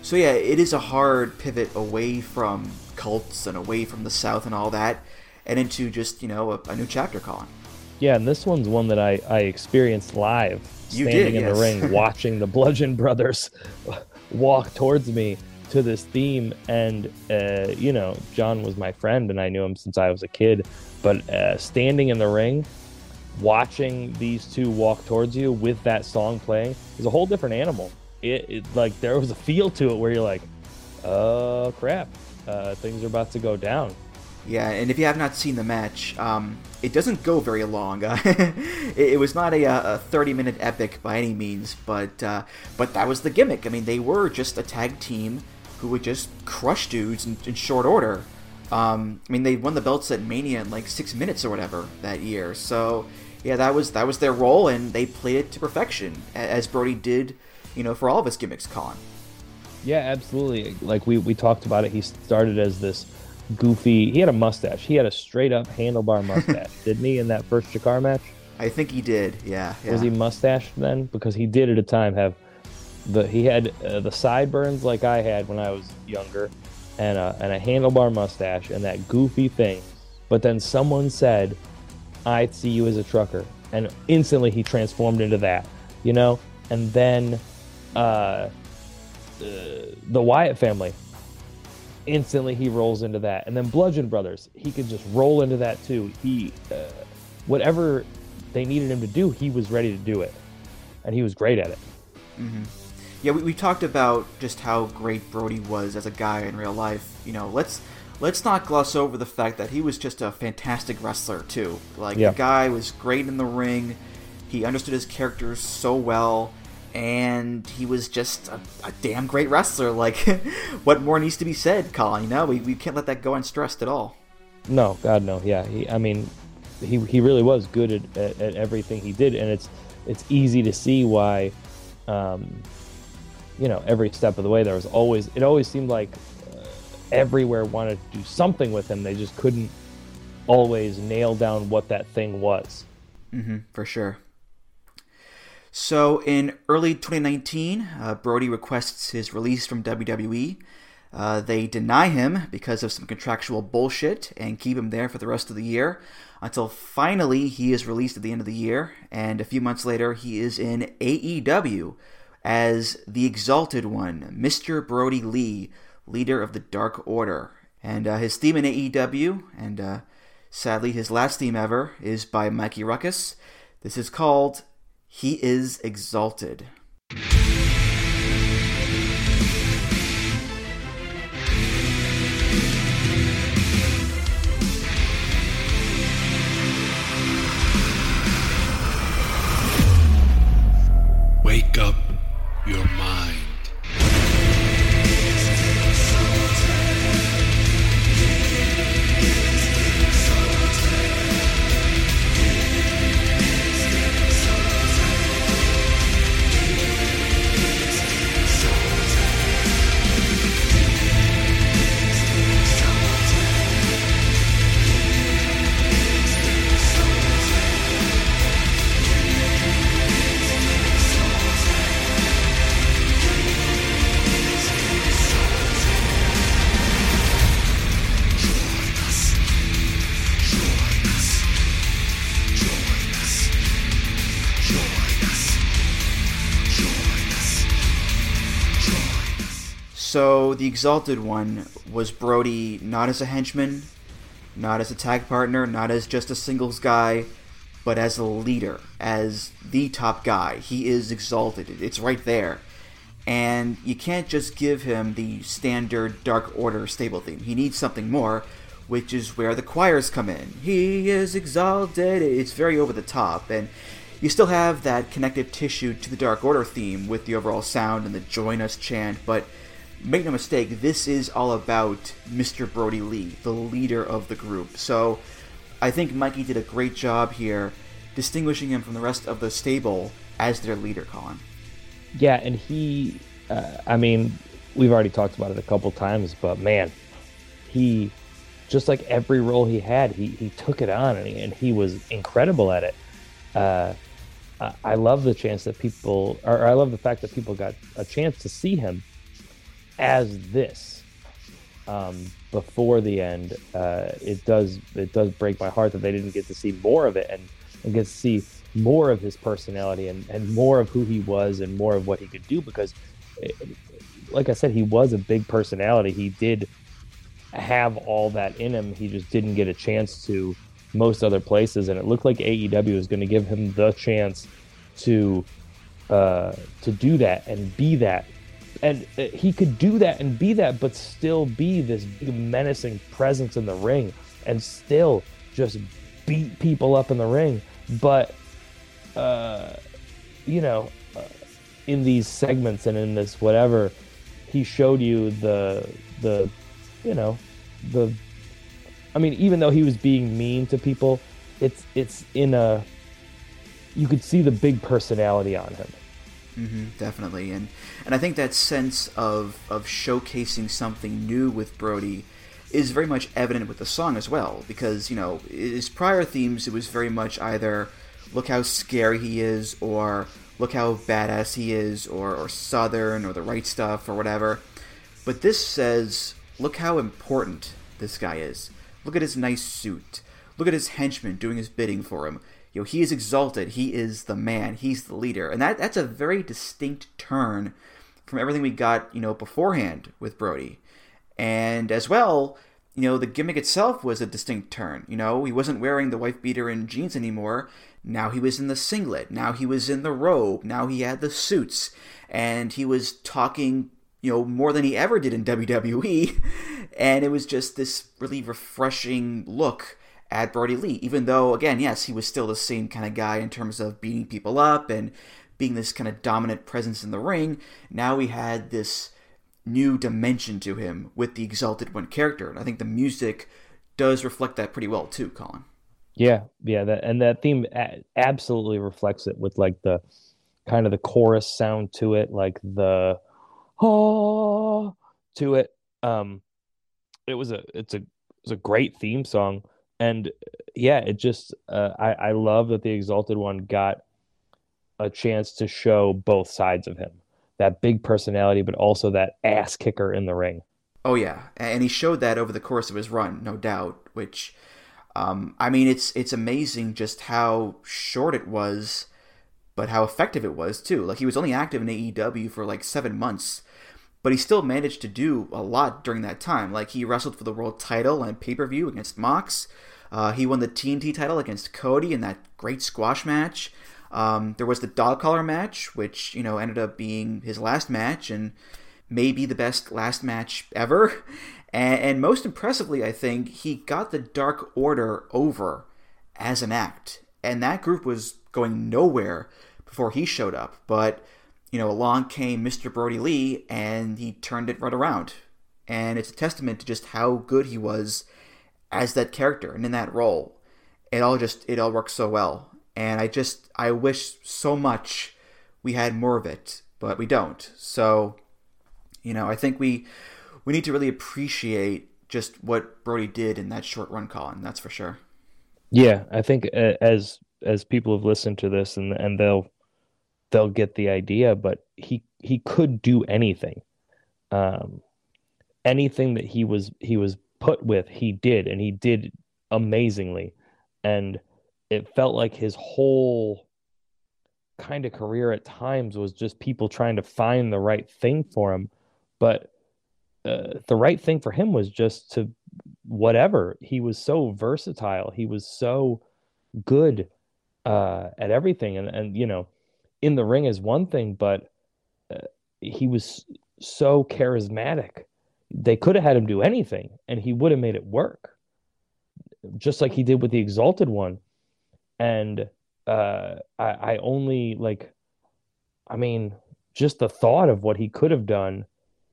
So yeah, it is a hard pivot away from cults and away from the South and all that, and into just you know a, a new chapter, Colin. Yeah, and this one's one that I, I experienced live, You standing did, in yes. the ring, <laughs> watching the Bludgeon Brothers walk towards me to this theme. And, uh, you know, John was my friend, and I knew him since I was a kid. But uh, standing in the ring, watching these two walk towards you with that song playing is a whole different animal. It, it like there was a feel to it where you're like, oh crap, uh, things are about to go down. Yeah, and if you have not seen the match, um, it doesn't go very long. <laughs> Uh, it, it was not a, a 30-minute epic by any means, but uh, but that was the gimmick. I mean, they were just a tag team who would just crush dudes in, in short order. Um, I mean, they won the belts at Mania in like six minutes or whatever that year. So yeah, that was that was their role, and they played it to perfection, as Brody did, you know, for all of his gimmicks. Con. Yeah, absolutely. Like we, we talked about it. He started as this goofy. He had a mustache. He had a straight up handlebar mustache, <laughs> didn't he? In that first Chikara match, I think he did. Yeah. yeah. was he mustached then? Because he did at a time have the he had uh, the sideburns like I had when I was younger, and a and a handlebar mustache and that goofy thing. But then someone said, "I see you as a trucker," and instantly he transformed into that. You know, and then. uh the Wyatt family. Instantly, he rolls into that, and then Bludgeon Brothers. He could just roll into that too. He, uh, whatever they needed him to do, he was ready to do it, and he was great at it. hmm Yeah, we, we talked about just how great Brody was as a guy in real life. You know, let's let's not gloss over the fact that he was just a fantastic wrestler too. Like Yeah. the guy was great in the ring. He understood his characters so well, and he was just a, a damn great wrestler. <laughs> Like, what more needs to be said, Colin? You know, we, we can't let that go unstressed at all. No, God, no. Yeah, he. I mean, he he really was good at, at, at everything he did, and it's it's easy to see why. Um, you know, every step of the way, there was always. It always seemed like everywhere wanted to do something with him. They just couldn't always nail down what that thing was. hmm for sure. So in early 2019, uh, Brody requests his release from WWE. Uh, they deny him because of some contractual bullshit and keep him there for the rest of the year until finally he is released at the end of the year. And a few months later, he is in AEW as the Exalted One, Mr. Brody Lee, leader of the Dark Order. And uh, his theme in AEW, and uh, sadly his last theme ever, is by Mikey Rukus. This is called He Is Exalted. Wake up your mind. So the Exalted One was Brody not as a henchman, not as a tag partner, not as just a singles guy, but as a leader, as the top guy. He is exalted. It's right there. And you can't just give him the standard Dark Order stable theme. He needs something more, which is where the choirs come in. He is exalted. It's very over the top. And you still have that connective tissue to the Dark Order theme with the overall sound and the Join Us chant, but make no mistake, this is all about Mr. Brody Lee, the leader of the group. So I think Mikey did a great job here distinguishing him from the rest of the stable as their leader, Colin. Yeah, and he, uh, I mean, we've already talked about it a couple times, but man, he, just like every role he had, he, he took it on and he, and he was incredible at it. Uh, I- I love the chance that people, or I love the fact that people got a chance to see him as this um, before the end. Uh, it does it does break my heart that they didn't get to see more of it and, and get to see more of his personality and, and more of who he was and more of what he could do because it, like I said, he was a big personality. He did have all that in him. He just didn't get a chance to most other places, and it looked like AEW was going to give him the chance to uh, to do that and be that. And uh, he could do that and be that, but still be this menacing presence in the ring, and still just beat people up in the ring. But uh, you know, uh, in these segments and in this whatever, he showed you the the you know the I mean even though he was being mean to people it's it's in a you could see the big personality on him hmm definitely, and and I think that sense of of showcasing something new with Brody is very much evident with the song as well. Because you know his prior themes, it was very much either look how scary he is, or look how badass he is, or or southern, or the right stuff, or whatever. But this says, look how important this guy is. Look at his nice suit. Look at his henchmen doing his bidding for him. You know, he is exalted. He is the man. He's the leader. And that that's a very distinct turn from everything we got, you know, beforehand with Brody. And as well, you know, the gimmick itself was a distinct turn. You know, he wasn't wearing the wife beater and jeans anymore. Now he was in the singlet. Now he was in the robe. Now he had the suits. And he was talking, you know, more than he ever did in <laughs> WWE. And it was just this really refreshing look at Brody Lee, even though, again, yes, he was still the same kind of guy in terms of beating people up and being this kind of dominant presence in the ring. Now he had this new dimension to him with the Exalted One character. And I think the music does reflect that pretty well, too, Colin. yeah yeah that and that theme absolutely reflects it with like the kind of the chorus sound to it like the oh to it um it was a it's a it's a great theme song and yeah it just uh, i i love that the exalted one got a chance to show both sides of him that big personality but also that ass kicker in the ring Oh yeah, and he showed that over the course of his run, no doubt. Which, um, I mean, it's it's amazing just how short it was, but how effective it was too. Like he was only active in AEW for like seven months, but he still managed to do a lot during that time. Like he wrestled for the world title on pay per view against Mox. Uh, he won the TNT title against Cody in that great squash match. Um, there was the dog collar match, which you know ended up being his last match and maybe the best last match ever. <laughs> And, and most impressively, I think he got the Dark Order over as an act, and that group was going nowhere before he showed up. But you know, along came Mr. Brody Lee, and he turned it right around. And it's a testament to just how good he was as that character and in that role. It all just it all works so well. And I just I wish so much we had more of it, but we don't. So, you know, I think we we need to really appreciate just what Brody did in that short run, Colin. That's for sure. Yeah, I think as as people have listened to this and and they'll they'll get the idea, but he he could do anything. Um anything that he was he was put with, he did and he did amazingly. And it felt like his whole kind of career at times was just people trying to find the right thing for him, but uh, the right thing for him was just to whatever. He was so versatile. He was so good uh, at everything, and and you know, in the ring is one thing, but uh, he was so charismatic. They could have had him do anything, and he would have made it work, just like he did with the Exalted One. And uh, I, I only like, I mean, just the thought of what he could have done,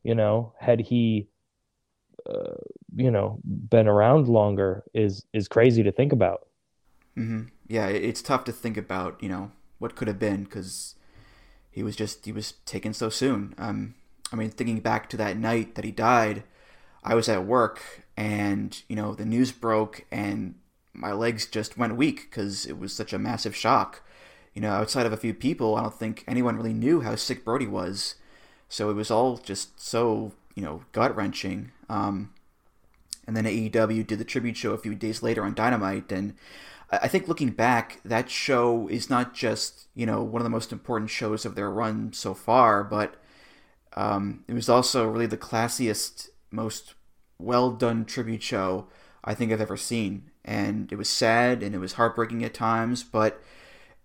you know, had he, uh, you know, been around longer is is crazy to think about. hmm Yeah, it's tough to think about, you know, what could have been because he was just he was taken so soon. Um, I mean, thinking back to that night that he died, I was at work and you know the news broke and my legs just went weak because it was such a massive shock. You know, outside of a few people, I don't think anyone really knew how sick Brody was. So it was all just so you know gut wrenching. Um, and then AEW did the tribute show a few days later on Dynamite, and I think looking back, that show is not just you know one of the most important shows of their run so far, but um, it was also really the classiest, most well done tribute show I think I've ever seen. And it was sad and it was heartbreaking at times, but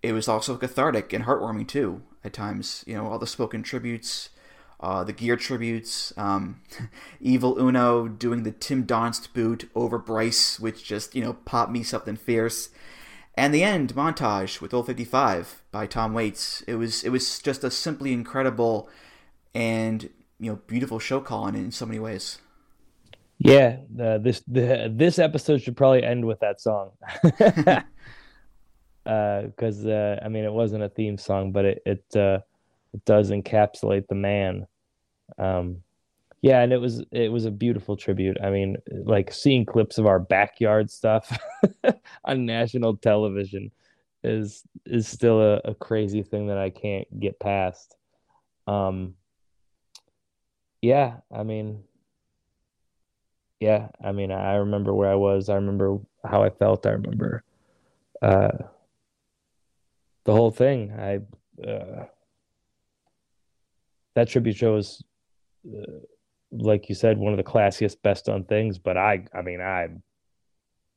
it was also cathartic and heartwarming too at times. You know, all the spoken tributes, uh, the gear tributes, um, <laughs> Evil Uno doing the Tim Donst boot over Bryce, which just, you know, popped me something fierce. And the end montage with Old 55 by Tom Waits. It was it was just a simply incredible and you know beautiful show calling in so many ways. Yeah, uh, this the, this episode should probably end with that song. <laughs> <laughs> Because uh, I mean, it wasn't a theme song, but it it, uh, it does encapsulate the man. Um, yeah, and it was it was a beautiful tribute. I mean, like seeing clips of our backyard stuff <laughs> on national television is is still a, a crazy thing that I can't get past. Um, yeah, I mean, yeah, I mean, I remember where I was. I remember how I felt. I remember uh, the whole thing. I uh, that tribute show is, uh, like you said, one of the classiest, best done things. But I, I mean, I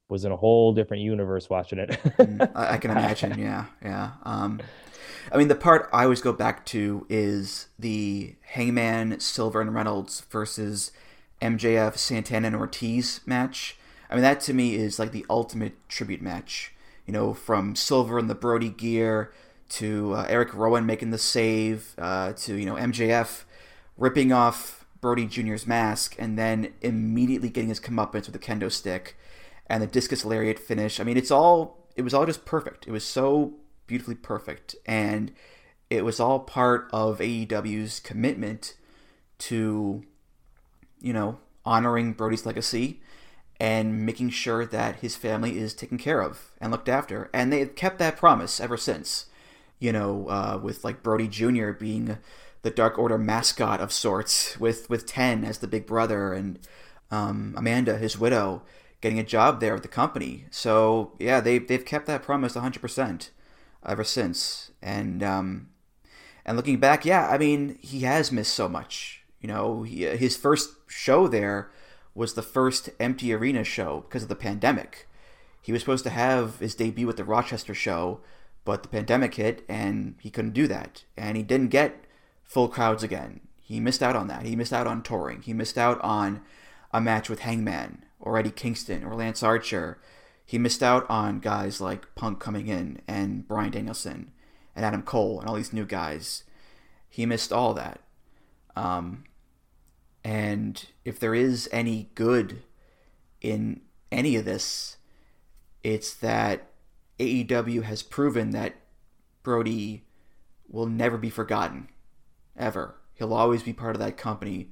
was in a whole different universe watching it. Mm, I, can <laughs> imagine. Yeah, yeah. Um, I mean, the part I always go back to is the Hangman, Silver, and Reynolds versus MJF, Santana, and Ortiz match. I mean, that to me is like the ultimate tribute match. You know, from Silver in the Brody gear to uh, Erick Rowan making the save uh, to, you know, MJF ripping off Brody Jr.'s mask and then immediately getting his comeuppance with a kendo stick and the discus lariat finish. I mean, it's all, it was all just perfect. It was so beautifully perfect. And it was all part of AEW's commitment to you know, honoring Brody's legacy and making sure that his family is taken care of and looked after. And they've kept that promise ever since. You know, uh, with like Brody Jr. being the Dark Order mascot of sorts, with with Ten as the big brother, and um, Amanda, his widow, getting a job there at the company. So yeah, they they've kept that promise 100% ever since. And um, and looking back, yeah, I mean, he has missed so much. You know, he, his first show there was the first empty arena show because of the pandemic. He was supposed to have his debut at the Rochester show, but the pandemic hit and he couldn't do that. And he didn't get full crowds again. He missed out on that. He missed out on touring. He missed out on a match with Hangman or Eddie Kingston or Lance Archer. He missed out on guys like Punk coming in and Bryan Danielson and Adam Cole and all these new guys. He missed all that. Um, and if there is any good in any of this, it's that AEW has proven that Brody will never be forgotten. Ever. He'll always be part of that company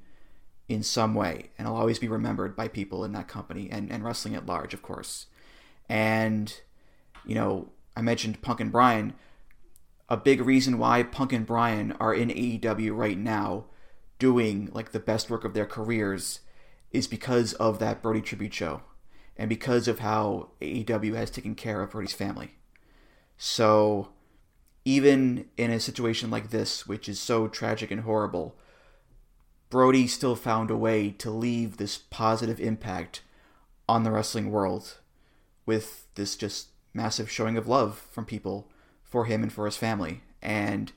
in some way, and he'll always be remembered by people in that company and, and wrestling at large, of course. And, you know, I mentioned Punk and Bryan. A big reason why Punk and Bryan are in AEW right now doing like the best work of their careers is because of that Brody tribute show and because of how AEW has taken care of Brody's family. So even in a situation like this, which is so tragic and horrible, Brody still found a way to leave this positive impact on the wrestling world with this just massive showing of love from people for him and for his family. And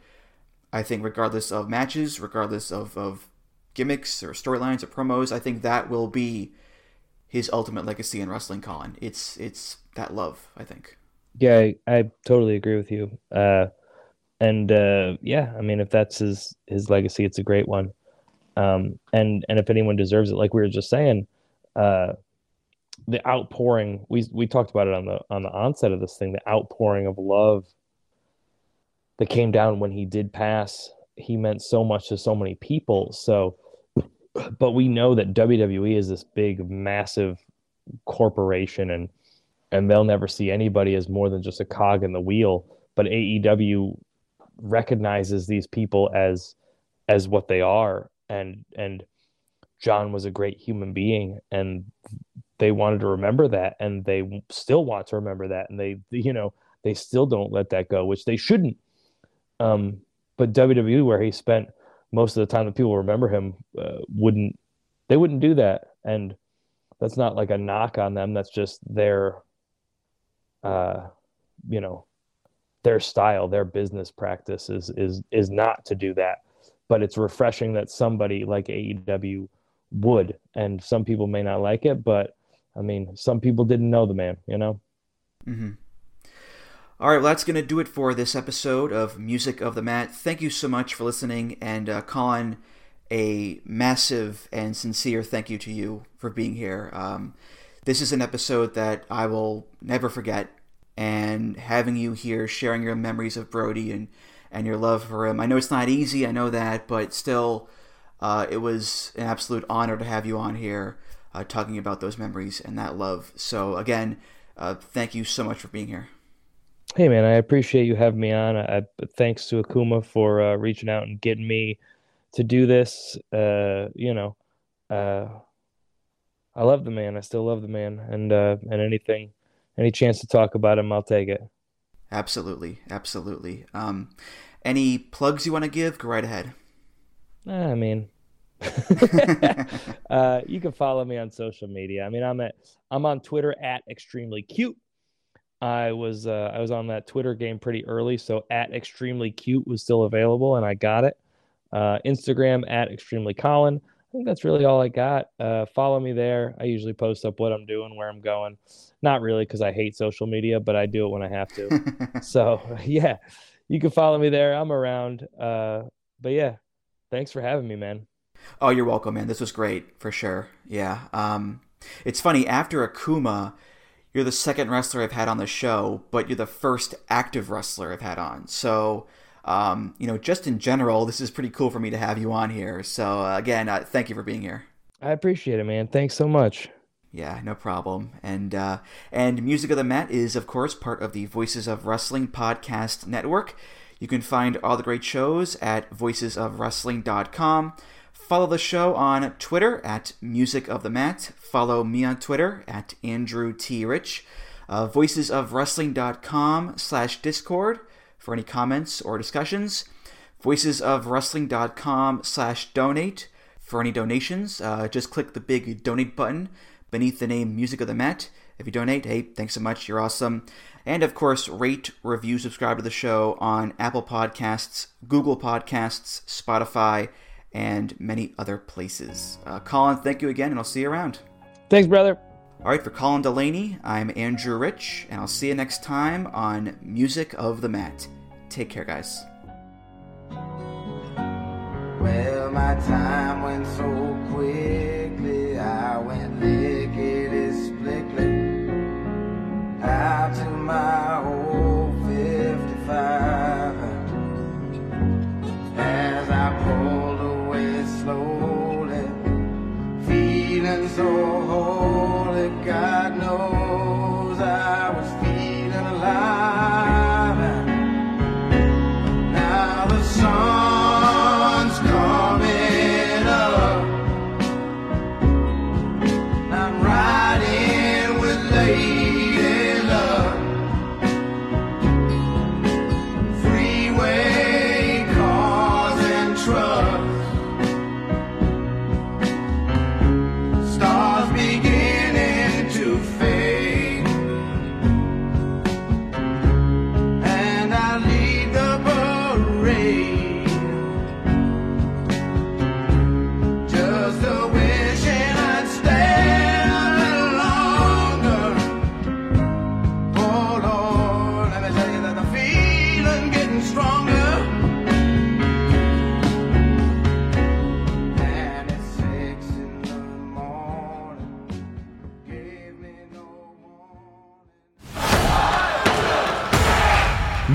I think, regardless of matches, regardless of, of gimmicks or storylines or promos, I think that will be his ultimate legacy in wrestling. Colin, it's it's that love. I think. Yeah, I, I totally agree with you. Uh, and uh, yeah, I mean, if that's his his legacy, it's a great one. Um, and and if anyone deserves it, like we were just saying, uh, the outpouring we we talked about it on the on the onset of this thing, the outpouring of love that came down when he did pass. He meant so much to so many people. So, but we know that WWE is this big, massive corporation, and and they'll never see anybody as more than just a cog in the wheel. But AEW recognizes these people as as what they are, and and John was a great human being, and they wanted to remember that, and they still want to remember that, and they you know they still don't let that go, which they shouldn't. Um, but WWE, where he spent most of the time that people remember him, uh, wouldn't they wouldn't do that, and that's not like a knock on them. That's just their, uh, you know, their style, their business practice is is is not to do that. But it's refreshing that somebody like AEW would, and some people may not like it, but I mean, some people didn't know the man, you know. Mm-hmm. All right, well, that's going to do it for this episode of Music of the Mat. Thank you so much for listening, and uh, Colin, a massive and sincere thank you to you for being here. Um, this is an episode that I will never forget, and having you here sharing your memories of Brody and, and your love for him. I know it's not easy, I know that, but still, uh, it was an absolute honor to have you on here uh, talking about those memories and that love. So, again, uh, thank you so much for being here. Hey man, I appreciate you having me on. I, thanks to Akuma for uh, reaching out and getting me to do this. Uh, you know, uh, I love the man. I still love the man, and uh, and anything, any chance to talk about him, I'll take it. Absolutely, absolutely. Um, any plugs you want to give? Go right ahead. I mean, <laughs> <laughs> uh, you can follow me on social media. I mean, I'm at I'm on Twitter at extremely cute. I was uh, I was on that Twitter game pretty early, so at extremely cute was still available, and I got it. Uh, Instagram at extremely Colin. I think that's really all I got. Uh, follow me there. I usually post up what I'm doing, where I'm going. Not really because I hate social media, but I do it when I have to. <laughs> so <laughs> yeah, you can follow me there. I'm around. Uh, but yeah, thanks for having me, man. Oh, you're welcome, man. This was great for sure. Yeah. Um, it's funny after Akuma you're the second wrestler I've had on the show, but you're the first active wrestler I've had on. So, um, you know, just in general, this is pretty cool for me to have you on here. So, uh, again, uh, thank you for being here. I appreciate it, man. Thanks so much. Yeah, no problem. And uh, and Music of the Mat is, of course, part of the Voices of Wrestling podcast network. You can find all the great shows at voicesofwrestling.com. Follow the show on Twitter at Music of the Mat. Follow me on Twitter at Andrew T. Rich. Uh, voicesofwrestling.com slash Discord for any comments or discussions. Voicesofwrestling.com slash donate for any donations. Uh, just click the big donate button beneath the name Music of the Mat. If you donate, hey, thanks so much. You're awesome. And of course, rate, review, subscribe to the show on Apple Podcasts, Google Podcasts, Spotify, and many other places. Uh, Colin, thank you again, and I'll see you around. Thanks, brother. All right, for Colin Delaney, I'm Andrew Rich, and I'll see you next time on Music of the Mat. Take care, guys. Well, my time went so quickly, I went lickety splickly out to my